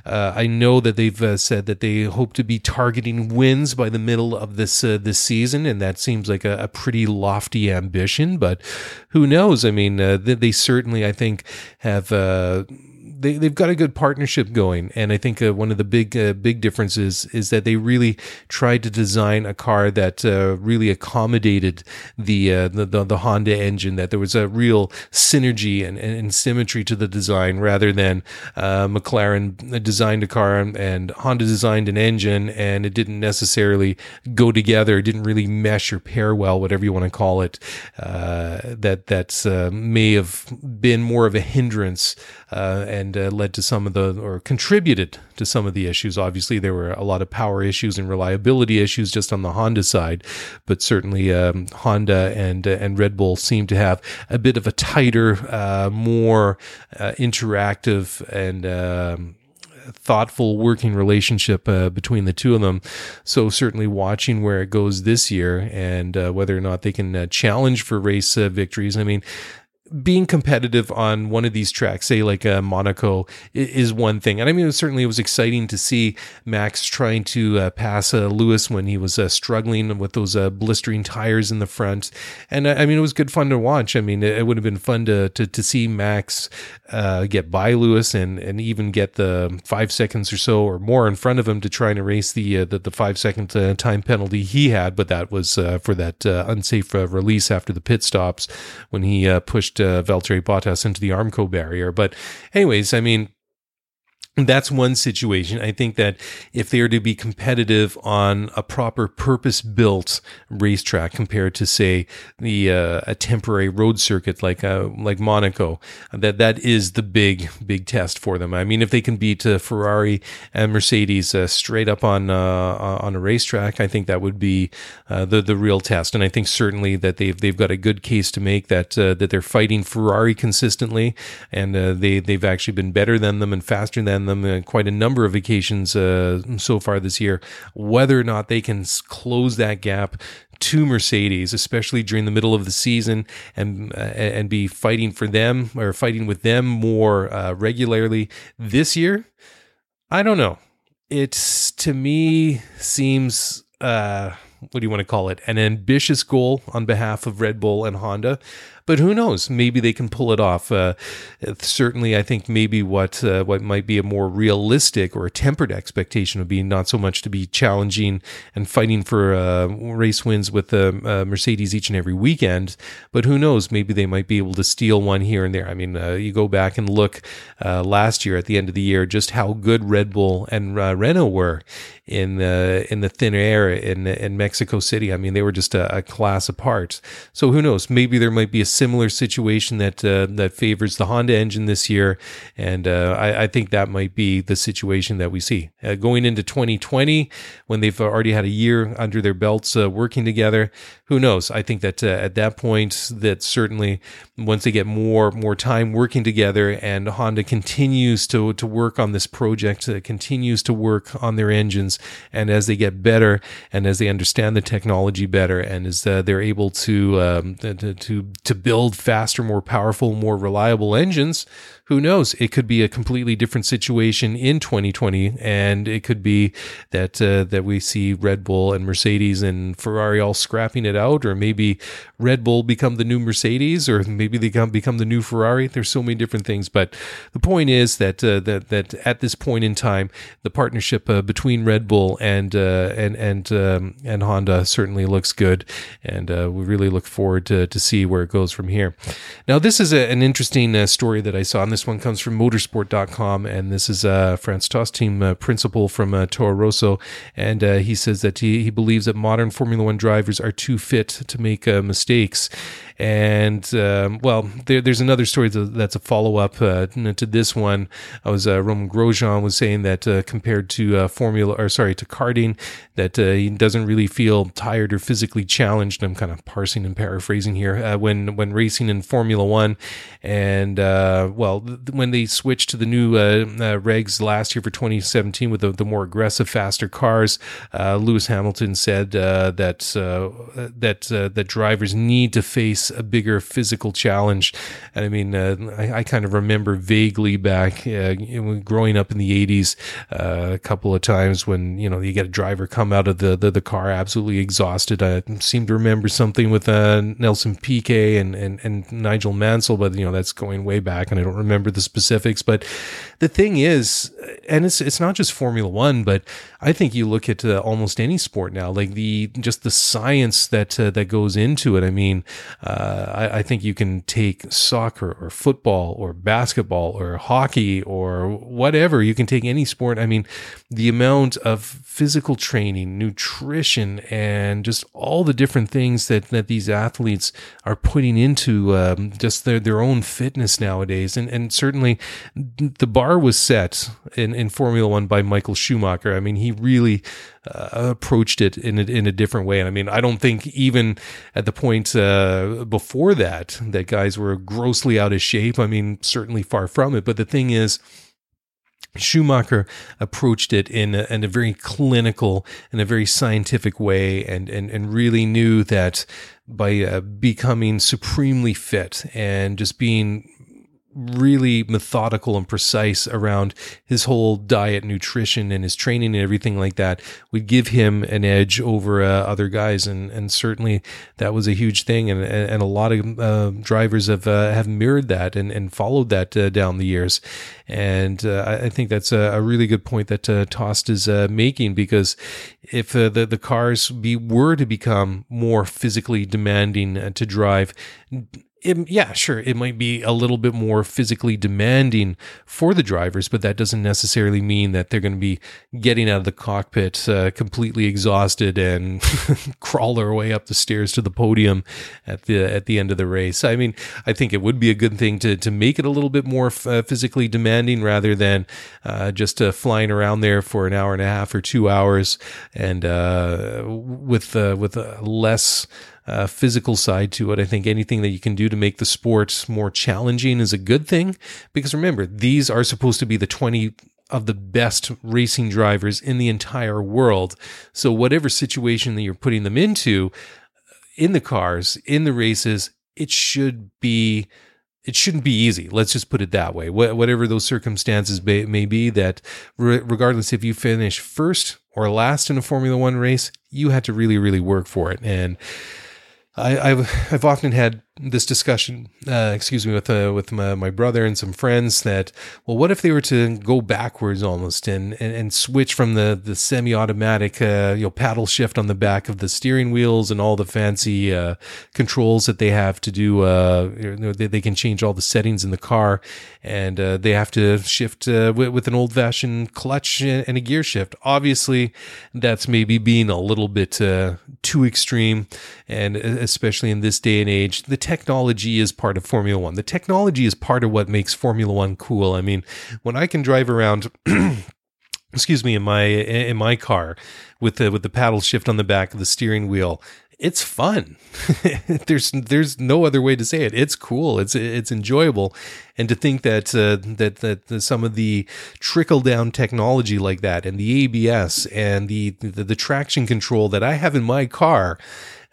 [SPEAKER 1] uh, I know that they've uh, said that they hope to be targeting wins by the middle of this uh, this season, and that seems like a, a, pretty lofty ambition. But who knows? I mean, uh, they, they, certainly, I think, have uh, they they've got a good partnership going, and I think uh, one of the big uh, big differences is that they really tried to design a car that uh, really accommodated the, uh, the, the the Honda engine. That there was a real synergy and, and symmetry to the design, rather than uh, McLaren designed a car and Honda designed an engine, and it didn't necessarily go together. It didn't really mesh or pair well, whatever you want to call it. Uh, that that may have been more of a hindrance and and uh, led to some of the or contributed to some of the issues. Obviously, there were a lot of power issues and reliability issues just on the Honda side, but certainly um, Honda and uh, and Red Bull seem to have a bit of a tighter, uh, more uh, interactive and um, thoughtful working relationship uh, between the two of them. So certainly watching where it goes this year and uh, whether or not they can uh, challenge for race uh, victories. I mean, being competitive on one of these tracks, say like uh, Monaco, is one thing. And I mean, it certainly it was exciting to see Max trying to uh, pass uh, Lewis when he was uh, struggling with those uh, blistering tires in the front. And uh, I mean, it was good fun to watch. I mean, it, it would have been fun to to, to see Max get by Lewis and and even get the five seconds or so or more in front of him to try and erase the the, the five second time penalty he had. But that was for that unsafe release after the pit stops when he pushed uh, Valtteri Bottas into the Armco barrier. But, anyways, I mean, that's one situation. I think that if they are to be competitive on a proper purpose-built racetrack compared to, say, the uh, a temporary road circuit like uh, like Monaco, that that is the big big test for them. I mean, if they can beat uh, Ferrari and Mercedes uh, straight up on uh, on a racetrack, I think that would be uh, the the real test. And I think certainly that they've they've got a good case to make that that they're fighting Ferrari consistently, and they they've actually been better than them and faster than them uh, quite a number of occasions uh, so far this year. Whether or not they can close that gap to Mercedes, especially during the middle of the season, and uh, and be fighting for them or fighting with them more uh, regularly this year, I don't know. It's to me seems uh, what do you want to call it? An ambitious goal on behalf of Red Bull and Honda. But who knows? Maybe they can pull it off. Uh, certainly, I think maybe what uh, what might be a more realistic or a tempered expectation would be not so much to be challenging and fighting for uh, race wins with uh, Mercedes each and every weekend. But who knows? Maybe they might be able to steal one here and there. I mean, uh, you go back and look uh, last year at the end of the year, just how good Red Bull and Renault were in the in the thin air in in Mexico City. I mean, they were just a, a class apart. So who knows? Maybe there might be a similar situation that uh, that favors the Honda engine this year, and uh, I, I, think that might be the situation that we see uh, going into 2020 when they've already had a year under their belts uh, working together. Who knows? I think that uh, at that point, that certainly once they get more more time working together, and Honda continues to to work on this project, uh, continues to work on their engines, and as they get better, and as they understand the technology better, and as they're able to um, to to, to build faster, more powerful, more reliable engines, who knows? It could be a completely different situation in 2020, and it could be that uh, that we see Red Bull and Mercedes and Ferrari all scrapping it out, or maybe Red Bull become the new Mercedes, or maybe they become become the new Ferrari. There's so many different things, but the point is that uh, that that at this point in time, the partnership uh, between Red Bull and uh, and and um, and Honda certainly looks good, and uh, we really look forward to to see where it goes from here. Now, this is a, an interesting uh, story that I saw this one comes from motorsport.com, and this is uh, Franz Tost, team uh, principal from uh, Toro Rosso. And uh, he says that he, he believes that modern Formula One drivers are too fit to make uh, mistakes. And um, well, there, there's another story that's a follow up uh, to this one. I was uh, Romain Grosjean was saying that uh, compared to uh, Formula or sorry to karting, that uh, he doesn't really feel tired or physically challenged. I'm kind of parsing and paraphrasing here uh, when when racing in Formula One, and well, th- when they switched to the new regs last year for 2017 with the, the more aggressive, faster cars, Lewis Hamilton said that that that drivers need to face a bigger physical challenge. And I mean, uh, I, I, kind of remember vaguely back uh, growing up in the 80s uh, a couple of times when, you know, you get a driver come out of the, the, the car absolutely exhausted. I seem to remember something with uh, Nelson Piquet and, and, and Nigel Mansell, but, you know, that's going way back and I don't remember the specifics. But the thing is, and it's, it's not just Formula One, but I think you look at uh, almost any sport now, like the, just the science that, uh, that goes into it. I mean, uh, I, I, think you can take soccer or football or basketball or hockey or whatever. You can take any sport. I mean, the amount of physical training, nutrition, and just all the different things that, that these athletes are putting into um, just their, their own fitness nowadays. And, and certainly the bar was set in, in Formula One by Michael Schumacher. I mean, he really uh, approached it in a, in a different way. And I mean, I don't think even at the point uh, before that that guys were grossly out of shape. I mean, certainly far from it. But the thing is. Schumacher approached it in a, in a very clinical and a very scientific way, and and and really knew that by uh, becoming supremely fit and just being really methodical and precise around his whole diet, nutrition, and his training and everything like that would give him an edge over uh, other guys. And and certainly that was a huge thing. And and a lot of uh, drivers have uh, have mirrored that and, and followed that uh, down the years. And uh, I think that's a, a, really good point that uh, Tost is making because if the the cars be were to become more physically demanding to drive it, yeah, sure, it might be a little bit more physically demanding for the drivers, but that doesn't necessarily mean that they're going to be getting out of the cockpit uh, completely exhausted and crawl their way up the stairs to the podium at the at the end of the race. I mean, I think it would be a good thing to to make it a little bit more f- uh, physically demanding rather than uh, just uh, flying around there for an hour and a half or two hours and uh, with with less uh, physical side to it. I think anything that you can do to make the sport more challenging is a good thing. Because remember, these are supposed to be the 20 of the best racing drivers in the entire world. So, whatever situation that you're putting them into in the cars, in the races, it should be. It shouldn't be easy. Let's just put it that way. Whatever those circumstances may be, that regardless if you finish first or last in a Formula One race, you had to really, really work for it. And I, have I've often had this discussion, uh, excuse me, with uh, with my, my, brother and some friends that, well, what if they were to go backwards almost and and, and switch from the the semi automatic, uh, you know, paddle shift on the back of the steering wheels and all the fancy uh, controls that they have to do. Uh, you know, they, they can change all the settings in the car, and uh, they have to shift with, with, an old fashioned clutch and a gear shift. Obviously, that's maybe being a little bit too extreme, and especially in this day and age, the technology is part of Formula One. The technology is part of what makes Formula One cool. I mean, when I can drive around. excuse me in my in my car with the with the paddle shift on the back of the steering wheel it's fun. there's there's no other way to say it. It's cool. It's it's enjoyable, and to think that uh, that that some of the trickle down technology like that, and the ABS and the, the the traction control that I have in my car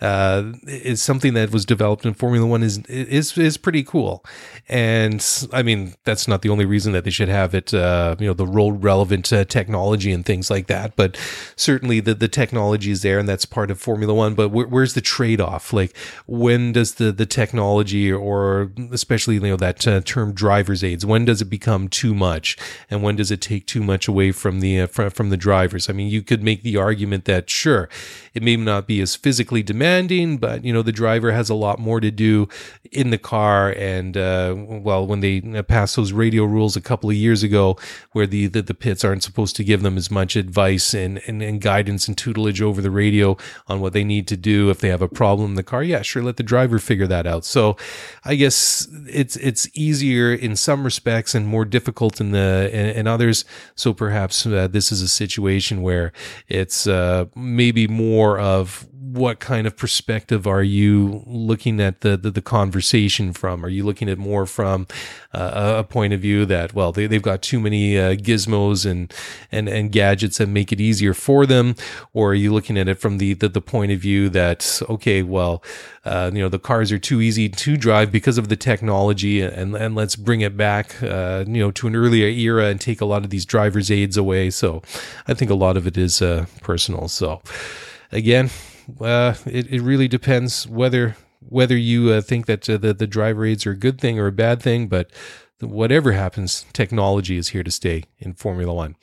[SPEAKER 1] uh, is something that was developed in Formula One is is is pretty cool. And I mean, that's not the only reason that they should have it. Uh, you know, the road relevant uh, technology and things like that. But certainly the the technology is there, and that's part of Formula One. But wh- where's the trade off? Like, when does the the technology, or especially you know that uh, term driver's aids, when does it become too much, and when does it take too much away from the uh, from the drivers? I mean, you could make the argument that sure, it may not be as physically demanding but you know the driver has a lot more to do in the car. And uh, well, when they passed those radio rules a couple of years ago, where the, the, the pits aren't supposed to give them as much advice and, and and guidance and tutelage over the radio on what they need to do if they have a problem in the car, yeah, sure, let the driver figure that out. So I guess it's it's easier in some respects and more difficult in the in, in others. So perhaps uh, this is a situation where it's uh, maybe more of what kind of perspective are you looking at the, the, the conversation from? Are you looking at more from uh, a point of view that, well, they, they've got too many uh, gizmos and, and, and gadgets that make it easier for them? Or are you looking at it from the, the, the point of view that, okay, well, uh, you know, the cars are too easy to drive because of the technology and, and let's bring it back, uh, you know, to an earlier era and take a lot of these driver's aids away. So I think a lot of it is uh, personal. So again, uh, it, it really depends whether whether you uh, think that uh, the the driver aids are a good thing or a bad thing, but whatever happens, technology is here to stay in Formula One.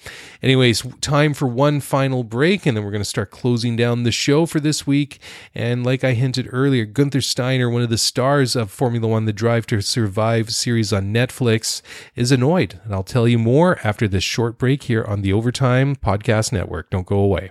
[SPEAKER 1] Anyways, time for one final break, and then we're going to start closing down the show for this week. And like I hinted earlier, Gunther Steiner, one of the stars of Formula One, the Drive to Survive series on Netflix, is annoyed. And I'll tell you more after this short break here on the Overtime Podcast Network. Don't go away.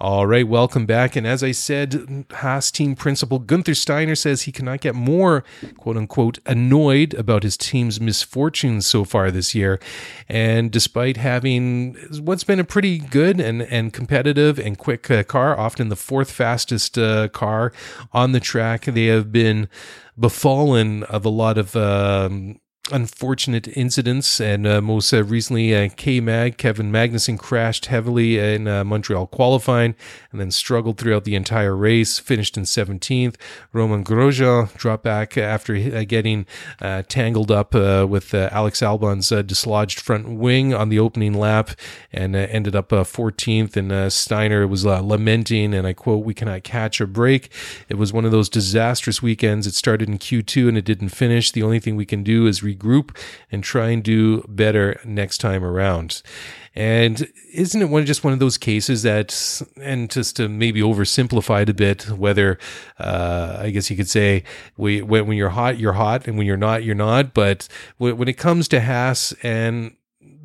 [SPEAKER 1] All right, welcome back. And as I said, Haas team principal Gunther Steiner says he cannot get more, quote unquote, annoyed about his team's misfortunes so far this year. And despite having what's been a pretty good and, and competitive and quick uh, car, often the fourth fastest uh, car on the track, they have been befallen of a lot of um, unfortunate incidents, and uh, most uh, recently, uh, K Mag Kevin Magnussen crashed heavily in uh, Montreal qualifying, and then struggled throughout the entire race. Finished in 17th. Romain Grosjean dropped back after uh, getting uh, tangled up with Alex Albon's dislodged front wing on the opening lap, and ended up 14th. And Steiner was lamenting, and I quote, "We cannot catch a break." It was one of those disastrous weekends. It started in Q2 and it didn't finish. The only thing we can do is re regroup and try and do better next time around. And isn't it one just one of those cases that, and just to maybe oversimplify it a bit, whether uh, I guess you could say we, when, you're hot, you're hot, and when you're not, you're not. But when, it comes to Haas and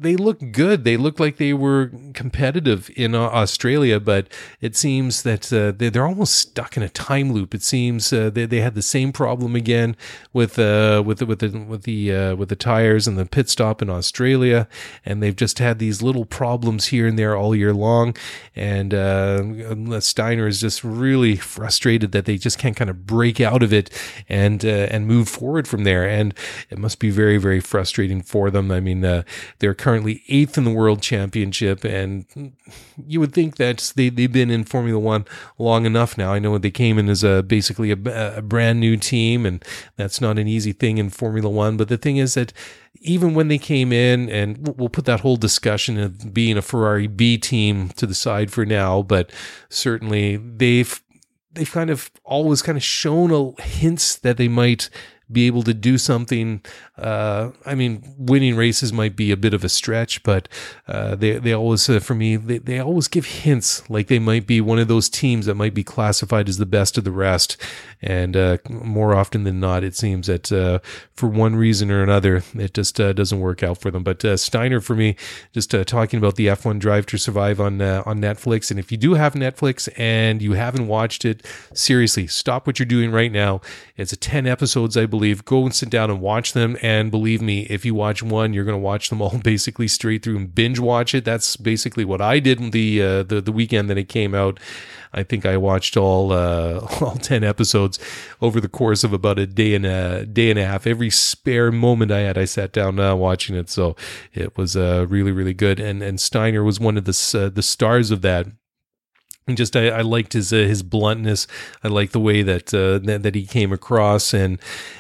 [SPEAKER 1] they look good. They look like they were competitive in uh, Australia, but it seems that uh, they're almost stuck in a time loop. It seems uh, they, they had the same problem again with uh, with the, with the with the uh, with the tires and the pit stop in Australia, and they've just had these little problems here and there all year long. And uh, Steiner is just really frustrated that they just can't kind of break out of it and and move forward from there. And it must be very very frustrating for them. I mean, they're currently eighth in the world championship. And you would think that they, they've been in Formula One long enough now. I know they came in as a basically a, a brand new team, and that's not an easy thing in Formula One. But the thing is that even when they came in, and we'll put that whole discussion of being a Ferrari B team to the side for now, but certainly they've they've kind of always kind of shown a hints that they might be able to do something. Uh, I mean, winning races might be a bit of a stretch, but uh, they they always, uh, for me, they, they always give hints like they might be one of those teams that might be classified as the best of the rest. And uh, more often than not, it seems that uh, for one reason or another, it just uh, doesn't work out for them. But Steiner, for me, just talking about the F1 Drive to Survive on on Netflix, and if you do have Netflix and you haven't watched it, seriously, stop what you're doing right now. It's a ten episodes, I believe believe. Go and sit down and watch them. And believe me, if you watch one, you're going to watch them all basically straight through and binge watch it. That's basically what I did the uh, the the weekend that it came out. I think I watched all uh, all ten episodes over the course of about a day and a day and a half. Every spare moment I had, I sat down uh, watching it. So it was uh, really really good. And and Steiner was one of the uh, the stars of that just I, I, liked his uh, his bluntness. I liked the way that, uh, that, that he came across, and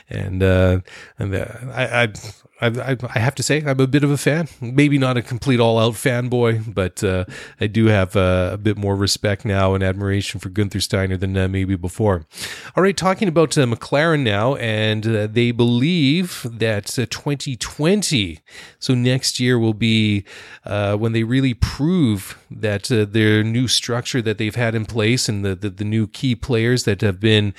[SPEAKER 1] and uh, and uh, I, I I, I, have to say I'm a bit of a fan. Maybe not a complete all out fanboy, but uh, I do have uh, a bit more respect now and admiration for Gunther Steiner than uh, maybe before. All right, talking about uh, McLaren now, and uh, they believe that 2020, uh, so next year, will be when they really prove that their new structure that they've had in place and the, the, the new key players that have been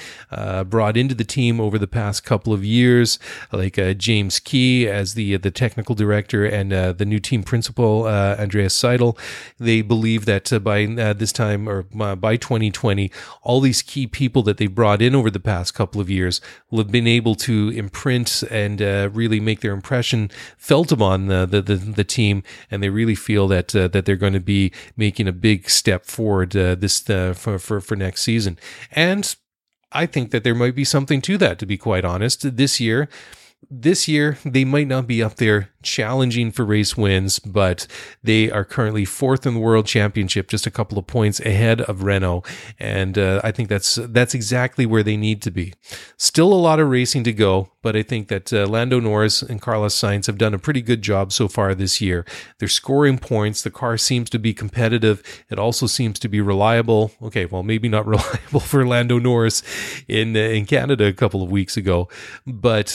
[SPEAKER 1] brought into the team over the past couple of years, like James Key as the the technical director and uh, the new team principal uh, Andreas Seidl. They believe that uh, by uh, this time or uh, by 2020, all these key people that they've brought in over the past couple of years will have been able to imprint and really make their impression felt upon the, the the, the team, and they really feel that that they're going to be making a big step forward this for, for for next season and I think that there might be something to that, to be quite honest. This year, this year they might not be up there challenging for race wins, but they are currently fourth in the world championship, just a couple of points ahead of Renault, and uh, I think that's that's exactly where they need to be. Still a lot of racing to go, but I think that uh, Lando Norris and Carlos Sainz have done a pretty good job so far this year. They're scoring points. The car seems to be competitive. It also seems to be reliable. Okay, well maybe not reliable for Lando Norris in uh, in Canada a couple of weeks ago, but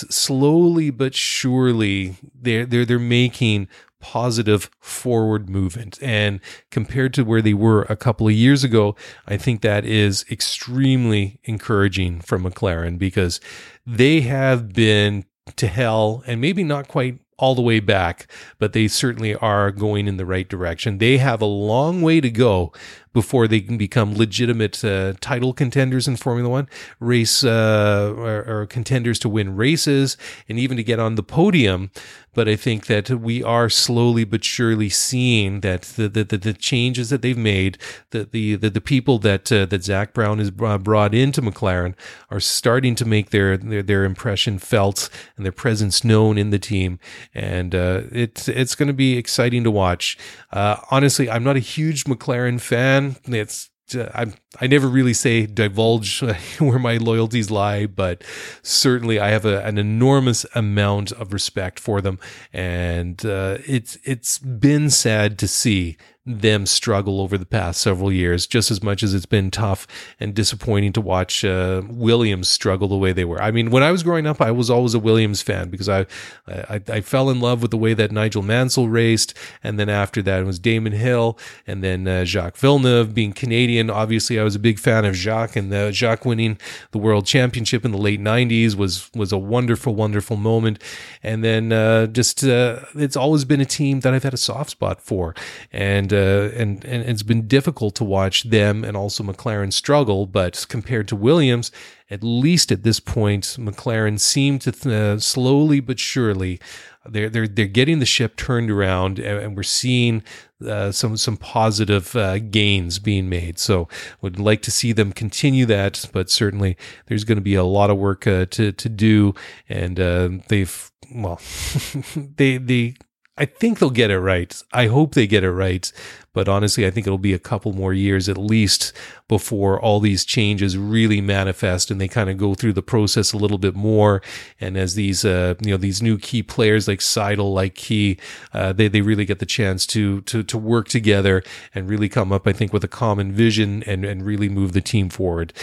[SPEAKER 1] slowly but surely they're they're they're making positive forward movement. And compared to where they were a couple of years ago, I think that is extremely encouraging from McLaren because they have been to hell and maybe not quite all the way back, but they certainly are going in the right direction. They have a long way to go, before they can become legitimate uh, title contenders in Formula One, race uh, or, or contenders to win races, and even to get on the podium. But I think that we are slowly but surely seeing that the the, the, changes that they've made, the the the, the people that uh, that Zak Brown has brought into McLaren are starting to make their their, their impression felt and their presence known in the team, and uh, it's it's going to be exciting to watch. Uh, honestly, I'm not a huge McLaren fan. It's I I never really say divulge where my loyalties lie, but certainly I have a, an enormous amount of respect for them, and uh, it's it's been sad to see them struggle over the past several years, just as much as it's been tough and disappointing to watch uh, Williams struggle the way they were. I mean, when I was growing up, I was always a Williams fan because I, I, I fell in love with the way that Nigel Mansell raced, and then after that it was Damon Hill, and then uh, Jacques Villeneuve being Canadian. Obviously, I was a big fan of Jacques, and uh, Jacques winning the World Championship in the late '90s was was a wonderful, wonderful moment. And then uh, just uh, it's always been a team that I've had a soft spot for, and uh, and and it's been difficult to watch them and also McLaren struggle. But compared to Williams, at least at this point, McLaren seemed to th- uh, slowly but surely they're they're they're getting the ship turned around, and, and we're seeing uh, some some positive uh, gains being made. So would like to see them continue that, but certainly there's going to be a lot of work uh, to to do, and uh, they've well they they I think they'll get it right. I hope they get it right. But honestly, I think it'll be a couple more years at least before all these changes really manifest and they kind of go through the process a little bit more. And as these, uh, you know, these new key players like Seidl, like Key, uh, they, they really get the chance to, to, to work together and really come up, I think, with a common vision and, and really move the team forward.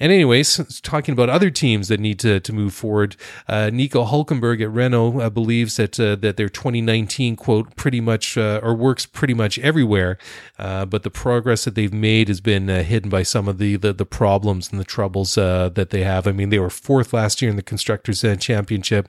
[SPEAKER 1] And anyways, talking about other teams that need to, to move forward, uh, Nico Hulkenberg at Renault uh, believes that uh, that their 2019 quote pretty much uh, or works pretty much everywhere, uh, but the progress that they've made has been uh, hidden by some of the the, the problems and the troubles that they have. I mean, they were fourth last year in the constructors championship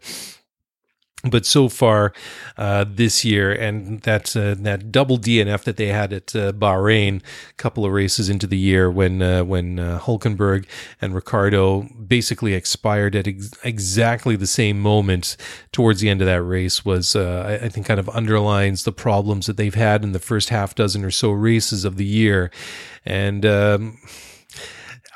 [SPEAKER 1] but so far uh, this year, and that uh, that double DNF that they had at uh, Bahrain, a couple of races into the year when uh, when uh, Hulkenberg and Ricciardo basically expired at ex- exactly the same moment towards the end of that race, was uh, I, I, think kind of underlines the problems that they've had in the first half dozen or so races of the year, and. Um,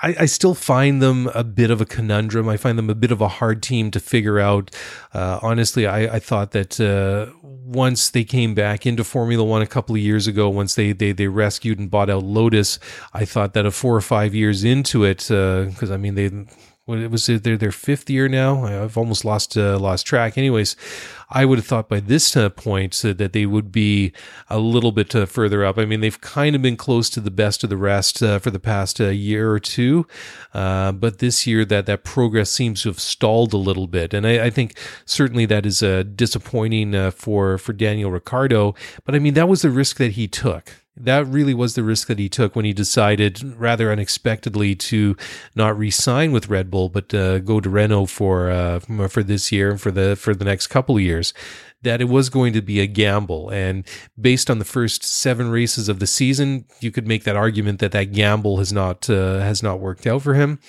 [SPEAKER 1] I, I, still find them a bit of a conundrum. I find them a bit of a hard team to figure out. Uh, honestly, I, I, thought that uh, once they came back into Formula One a couple of years ago, once they they they rescued and bought out Lotus, I thought that a four or five years into it, because uh, I mean they what it was their their fifth year now. I've almost lost uh, lost track. Anyways, I would have thought by this uh, point uh, that they would be a little bit uh, further up. I mean, they've kind of been close to the best of the rest uh, for the past uh, year or two, but this year that that progress seems to have stalled a little bit, and I, I think certainly that is disappointing for for Daniel Ricciardo. But I mean, that was the risk that he took that really was the risk that he took when he decided rather unexpectedly to not re-sign with Red Bull but uh, go to Renault for uh, for this year and for the for the next couple of years that it was going to be a gamble. And based on the first 7 races of the season you could make that argument that that gamble has not uh, has not worked out for him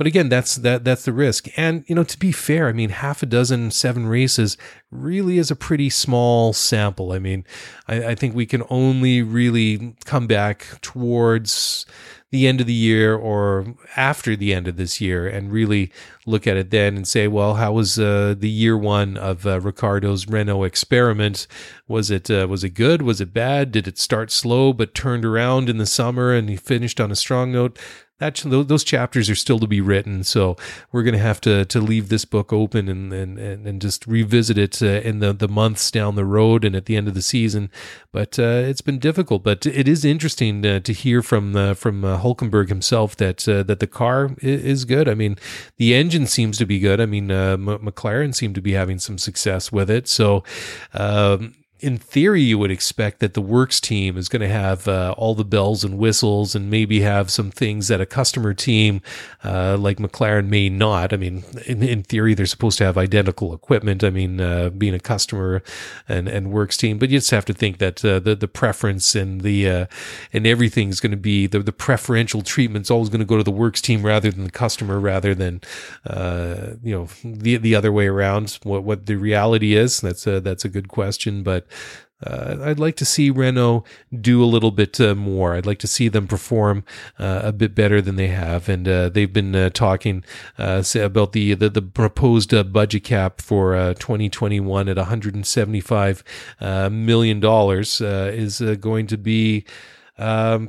[SPEAKER 1] but again, that's that that's the risk. And you know, to be fair, I mean, half a dozen seven races really is a pretty small sample. I mean, I, I think we can only really come back towards the end of the year or after the end of this year and really look at it then and say, well, how was uh, the year one of uh, Ricciardo's Renault experiment? Was it uh, was it good? Was it bad? Did it start slow but turned around in the summer and he finished on a strong note? That those chapters are still to be written. So we're going to have to to leave this book open and and, and just revisit it uh, in the the months down the road and at the end of the season. But uh, it's been difficult. But it is interesting uh, to hear from uh, from uh, Hulkenberg himself that uh, that the car is good. I mean, the engine seems to be good. I mean, McLaren seemed to be having some success with it. So. Um, in theory, you would expect that the works team is going to have uh, all the bells and whistles and maybe have some things that a customer team uh, like McLaren may not. I mean, in, in, theory, they're supposed to have identical equipment. I mean, uh, being a customer and, and works team, but you just have to think that uh, the the preference and the uh, and everything is going to be the the preferential treatment's always going to go to the works team rather than the customer, rather than uh, you know the the other way around. What what the reality is that's a, that's a good question, but uh, I'd like to see Renault do a little bit uh, more. I'd like to see them perform uh, a bit better than they have, and uh, they've been uh, talking uh, about the, the, the proposed budget cap for 2021 at 175 million dollars is going to be. Um,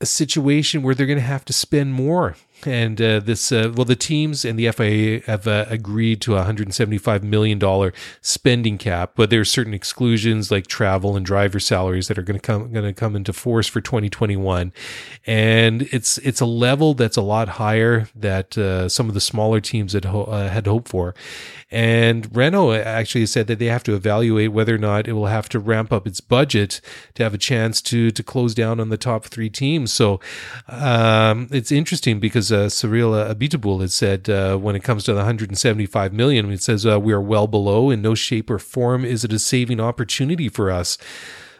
[SPEAKER 1] a situation where they're going to have to spend more and uh, this uh, well the teams and the FIA have uh, agreed to a 175 million dollar spending cap but there are certain exclusions like travel and driver salaries that are going to come going to come into force for 2021 and it's it's a level that's a lot higher that uh, some of the smaller teams had ho- uh, had hoped for. And Renault actually said that they have to evaluate whether or not it will have to ramp up its budget to have a chance to to close down on the top 3 teams. So um, it's interesting because uh, Cyril has said uh, when it comes to the 175 million, it says uh, we are well below. In no shape or form is it a saving opportunity for us.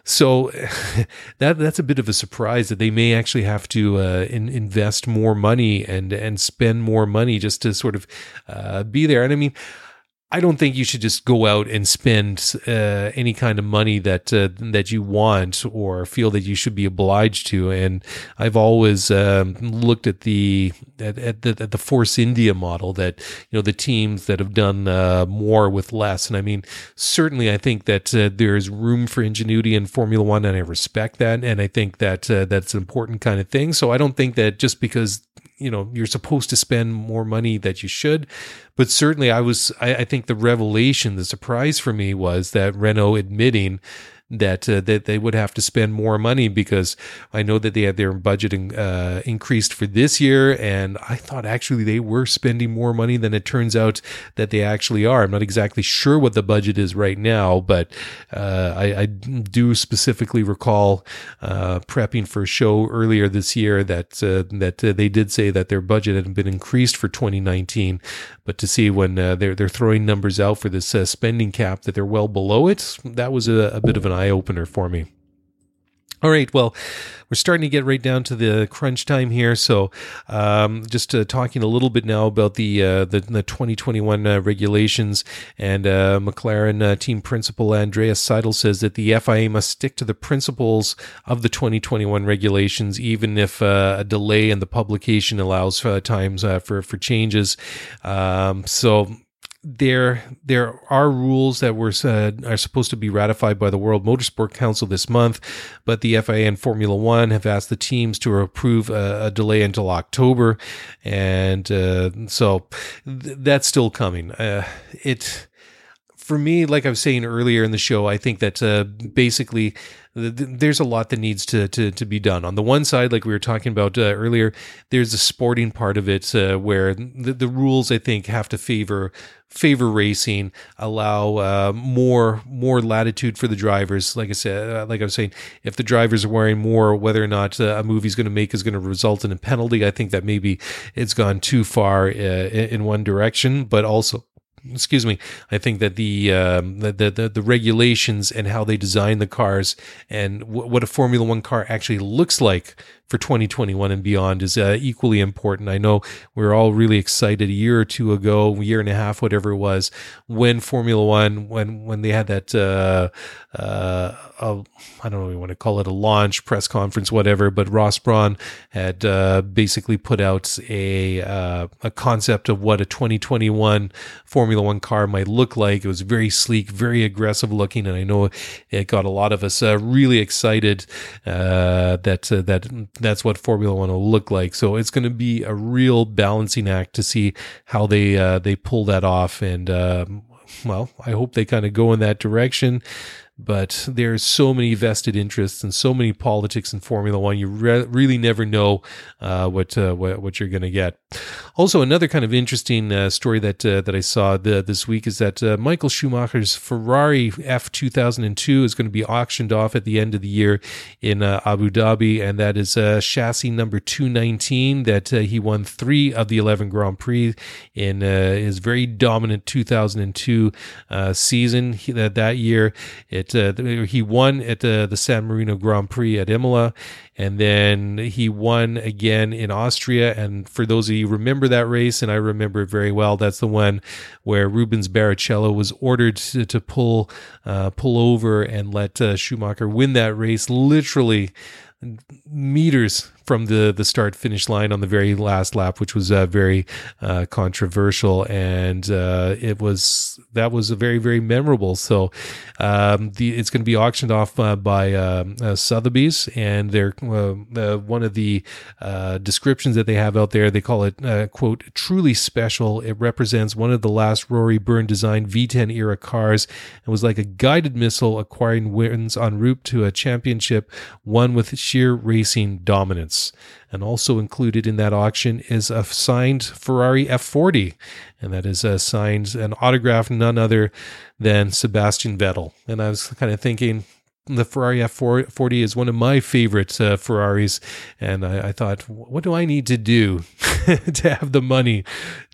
[SPEAKER 1] So that that's a bit of a surprise that they may actually have to uh, in, invest more money and and spend more money just to sort of uh, be there. And I mean. I don't think you should just go out and spend uh, any kind of money that uh, that you want or feel that you should be obliged to. And I've always um, looked at the at, at, the at the Force India model that you know the teams that have done uh, more with less. And I mean, certainly, I think that uh, there is room for ingenuity in Formula One, and I respect that. And I think that uh, that's an important kind of thing. So I don't think that just because you know you're supposed to spend more money that you should. But certainly i was I, I, think the revelation the surprise for me was that renault admitting that uh, that they would have to spend more money because I know that they had their budgeting uh, increased for this year, and I thought actually they were spending more money than it turns out that they actually are. I'm not exactly sure what the budget is right now, but uh, I, I, do specifically recall uh, prepping for a show earlier this year that uh, that uh, they did say that their budget had been increased for 2019, but to see when they're they're throwing numbers out for this spending cap that they're well below it, that was a, a bit of an eye opener for me. All right, well, we're starting to get right down to the crunch time here. So, um, just uh, talking a little bit now about the uh, the, the, 2021 uh, regulations, and uh, McLaren uh, team principal Andreas Seidl says that the FIA must stick to the principles of the 2021 regulations, even if uh, a delay in the publication allows times for for changes. Um, so there there are rules that were said are supposed to be ratified by the World Motorsport Council this month, but the FIA and Formula One have asked the teams to approve a, a delay until October, and uh, so th- that's still coming. Uh, it for me, like I was saying earlier in the show, I think that uh, basically there's a lot that needs to, to to be done. On the one side, like we were talking about uh, earlier, there's the sporting part of it uh, where the, the rules I think have to favor favor racing, allow uh, more more latitude for the drivers. Like I said, uh, like I was saying, if the drivers are wearing more, whether or not uh, a movie's going to make is going to result in a penalty. I think that maybe it's gone too far in one direction, but also excuse me i think that the, um, the, the the regulations and how they design the cars and w- what a formula 1 car actually looks like for 2021 and beyond is uh, equally important. I know we are all really excited a year or two ago, a year and a half, whatever it was, when Formula One, when when they had that, uh, uh, don't know, we want to call it a launch press conference, whatever. But Ross Brawn had uh, basically put out a uh, a concept of what a 2021 Formula One car might look like. It was very sleek, very aggressive looking, and I know it got a lot of us uh, really excited that that that's what Formula One will look like. So it's going to be a real balancing act to see how they uh, they pull that off. And um, well, I hope they kind of go in that direction. But there's so many vested interests and so many politics in Formula One. You re- really never know uh, what, uh, what, what you're going to get. Also, another kind of interesting uh, story that uh, that I saw the, this week is that uh, Michael Schumacher's Ferrari F 2002 is going to be auctioned off at the end of the year in uh, Abu Dhabi, and that is chassis number 219 that he won three of the 11 Grand Prix in his very dominant 2002 season. He, that year, it he won at the San Marino Grand Prix at Imola and then he won again in Austria. And for those of you remember that race, and I remember it very well, that's the one where Rubens Barrichello was ordered to, to pull uh, pull over and let uh, Schumacher win that race, literally meters from the the start finish line on the very last lap, which was uh, very uh, controversial, and uh, it was that was a very very memorable. So um, the it's going to be auctioned off uh, by um, uh, Sotheby's, and they're uh, one of the descriptions that they have out there. They call it quote truly special. It represents one of the last Rory Byrne designed V10 era cars, and was like a guided missile acquiring wins en route to a championship, one with sheer racing dominance. And also included in that auction is a signed Ferrari F40. And that is a signed and autographed none other than Sebastian Vettel. And I was kind of thinking, the Ferrari F40 is one of my favorite uh, Ferraris. And I, I, thought, what do I need to do to have the money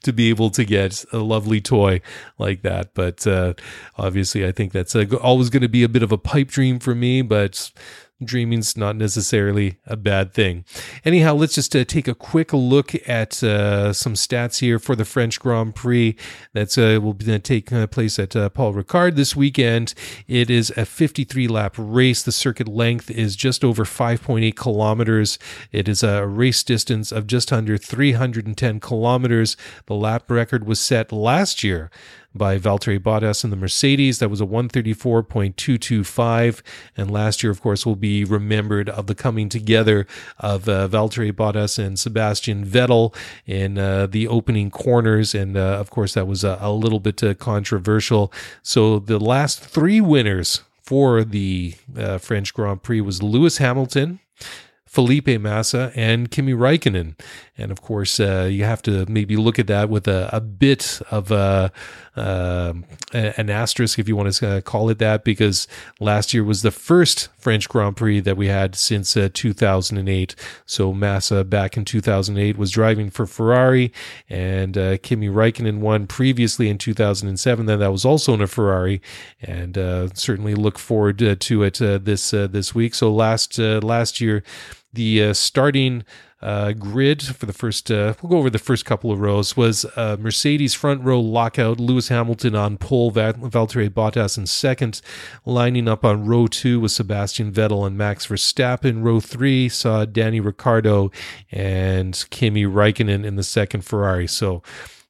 [SPEAKER 1] to be able to get a lovely toy like that? But uh, obviously, I think that's uh, always going to be a bit of a pipe dream for me. But dreaming's not necessarily a bad thing. Anyhow, let's just uh, take a quick look at uh, some stats here for the French Grand Prix that uh, will be, take uh, place at uh, Paul Ricard this weekend. It is a 53 lap race. The circuit length is just over 5.8 kilometers. It is a race distance of just under 310 kilometers. The lap record was set last year by Valtteri Bottas in the Mercedes. That was a 134.225. And last year, of course, will be remembered of the coming together of uh, Valtteri Bottas and Sebastian Vettel in uh, the opening corners. And uh, of course, that was a, a little bit uh, controversial. So the last three winners for the uh, French Grand Prix was Lewis Hamilton. Felipe Massa and Kimi Raikkonen. And of course, uh, you have to maybe look at that with a, a bit of a, uh, an asterisk, if you want to uh, call it that, because last year was the first French Grand Prix that we had since uh, 2008. So Massa back in 2008 was driving for Ferrari, and uh, Kimi Raikkonen won previously in 2007. Then that was also in a Ferrari, and uh, certainly look forward to it this this week. So last last year the uh, starting uh, grid for the first, uh, we'll go over the first couple of rows, was uh, Mercedes front row lockout, Lewis Hamilton on pole, Valtteri Bottas in second. Lining up on row two was Sebastian Vettel and Max Verstappen. Row three saw Danny Ricciardo and Kimi Raikkonen in the second Ferrari. So,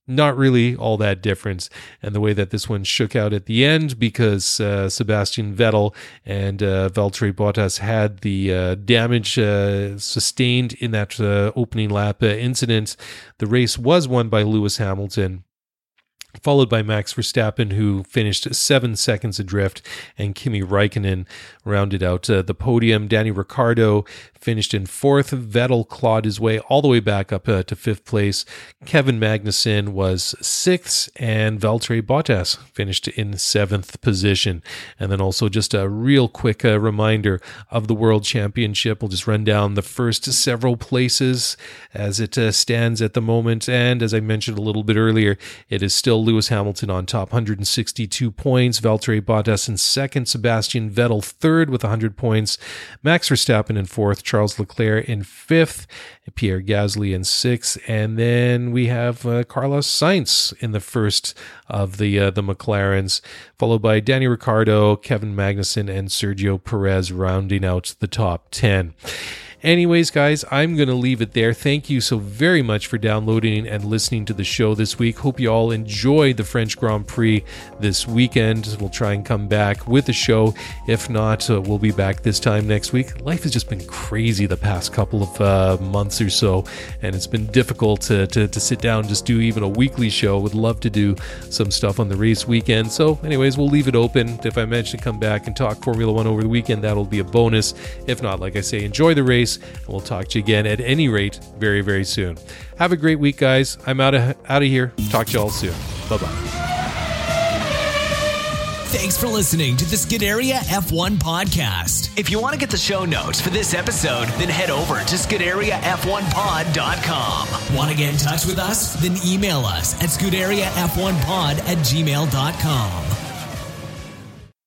[SPEAKER 1] not really all that different. And the way that this one shook out at the end, because uh, Sebastian Vettel and uh, Valtteri Bottas had the uh, damage uh, sustained in that uh, opening lap uh, incident, the race was won by Lewis Hamilton followed by Max Verstappen, who finished seven seconds adrift, and Kimi Raikkonen rounded out uh, the podium. Danny Ricciardo finished in fourth. Vettel clawed his way all the way back up uh, to fifth place. Kevin Magnussen was sixth, and Valtteri Bottas finished in seventh position. And then also just a real quick uh, reminder of the World Championship. We'll just run down the first several places as it uh, stands at the moment. And as I mentioned a little bit earlier, it is still Lewis Hamilton on top, 162 points. Valtteri Bottas in second. Sebastian Vettel third with 100 points. Max Verstappen in fourth. Charles Leclerc in fifth. Pierre Gasly in sixth. And then we have uh, Carlos Sainz in the first of the uh, the McLarens, followed by Danny Ricciardo, Kevin Magnussen, and Sergio Perez rounding out the top 10. Anyways, guys, I'm going to leave it there. Thank you so very much for downloading and listening to the show this week. Hope you all enjoyed the French Grand Prix this weekend. We'll try and come back with a show. If not, uh, we'll be back this time next week. Life has just been crazy the past couple of uh, months or so, and it's been difficult to, to, to sit down just do even a weekly show. Would love to do some stuff on the race weekend. So, anyways, we'll leave it open. If I mention to come back and talk Formula One over the weekend, that'll be a bonus. If not, like I say, enjoy the race, and we'll talk to you again at any rate very, very soon. Have a great week, guys. I'm out of out of here. Talk to you all soon. Bye bye.
[SPEAKER 2] Thanks for listening to the Scuderia F1 podcast. If you want to get the show notes for this episode, then head over to ScuderiaF1pod.com. Want to get in touch with us? Then email us at ScuderiaF1pod at gmail.com.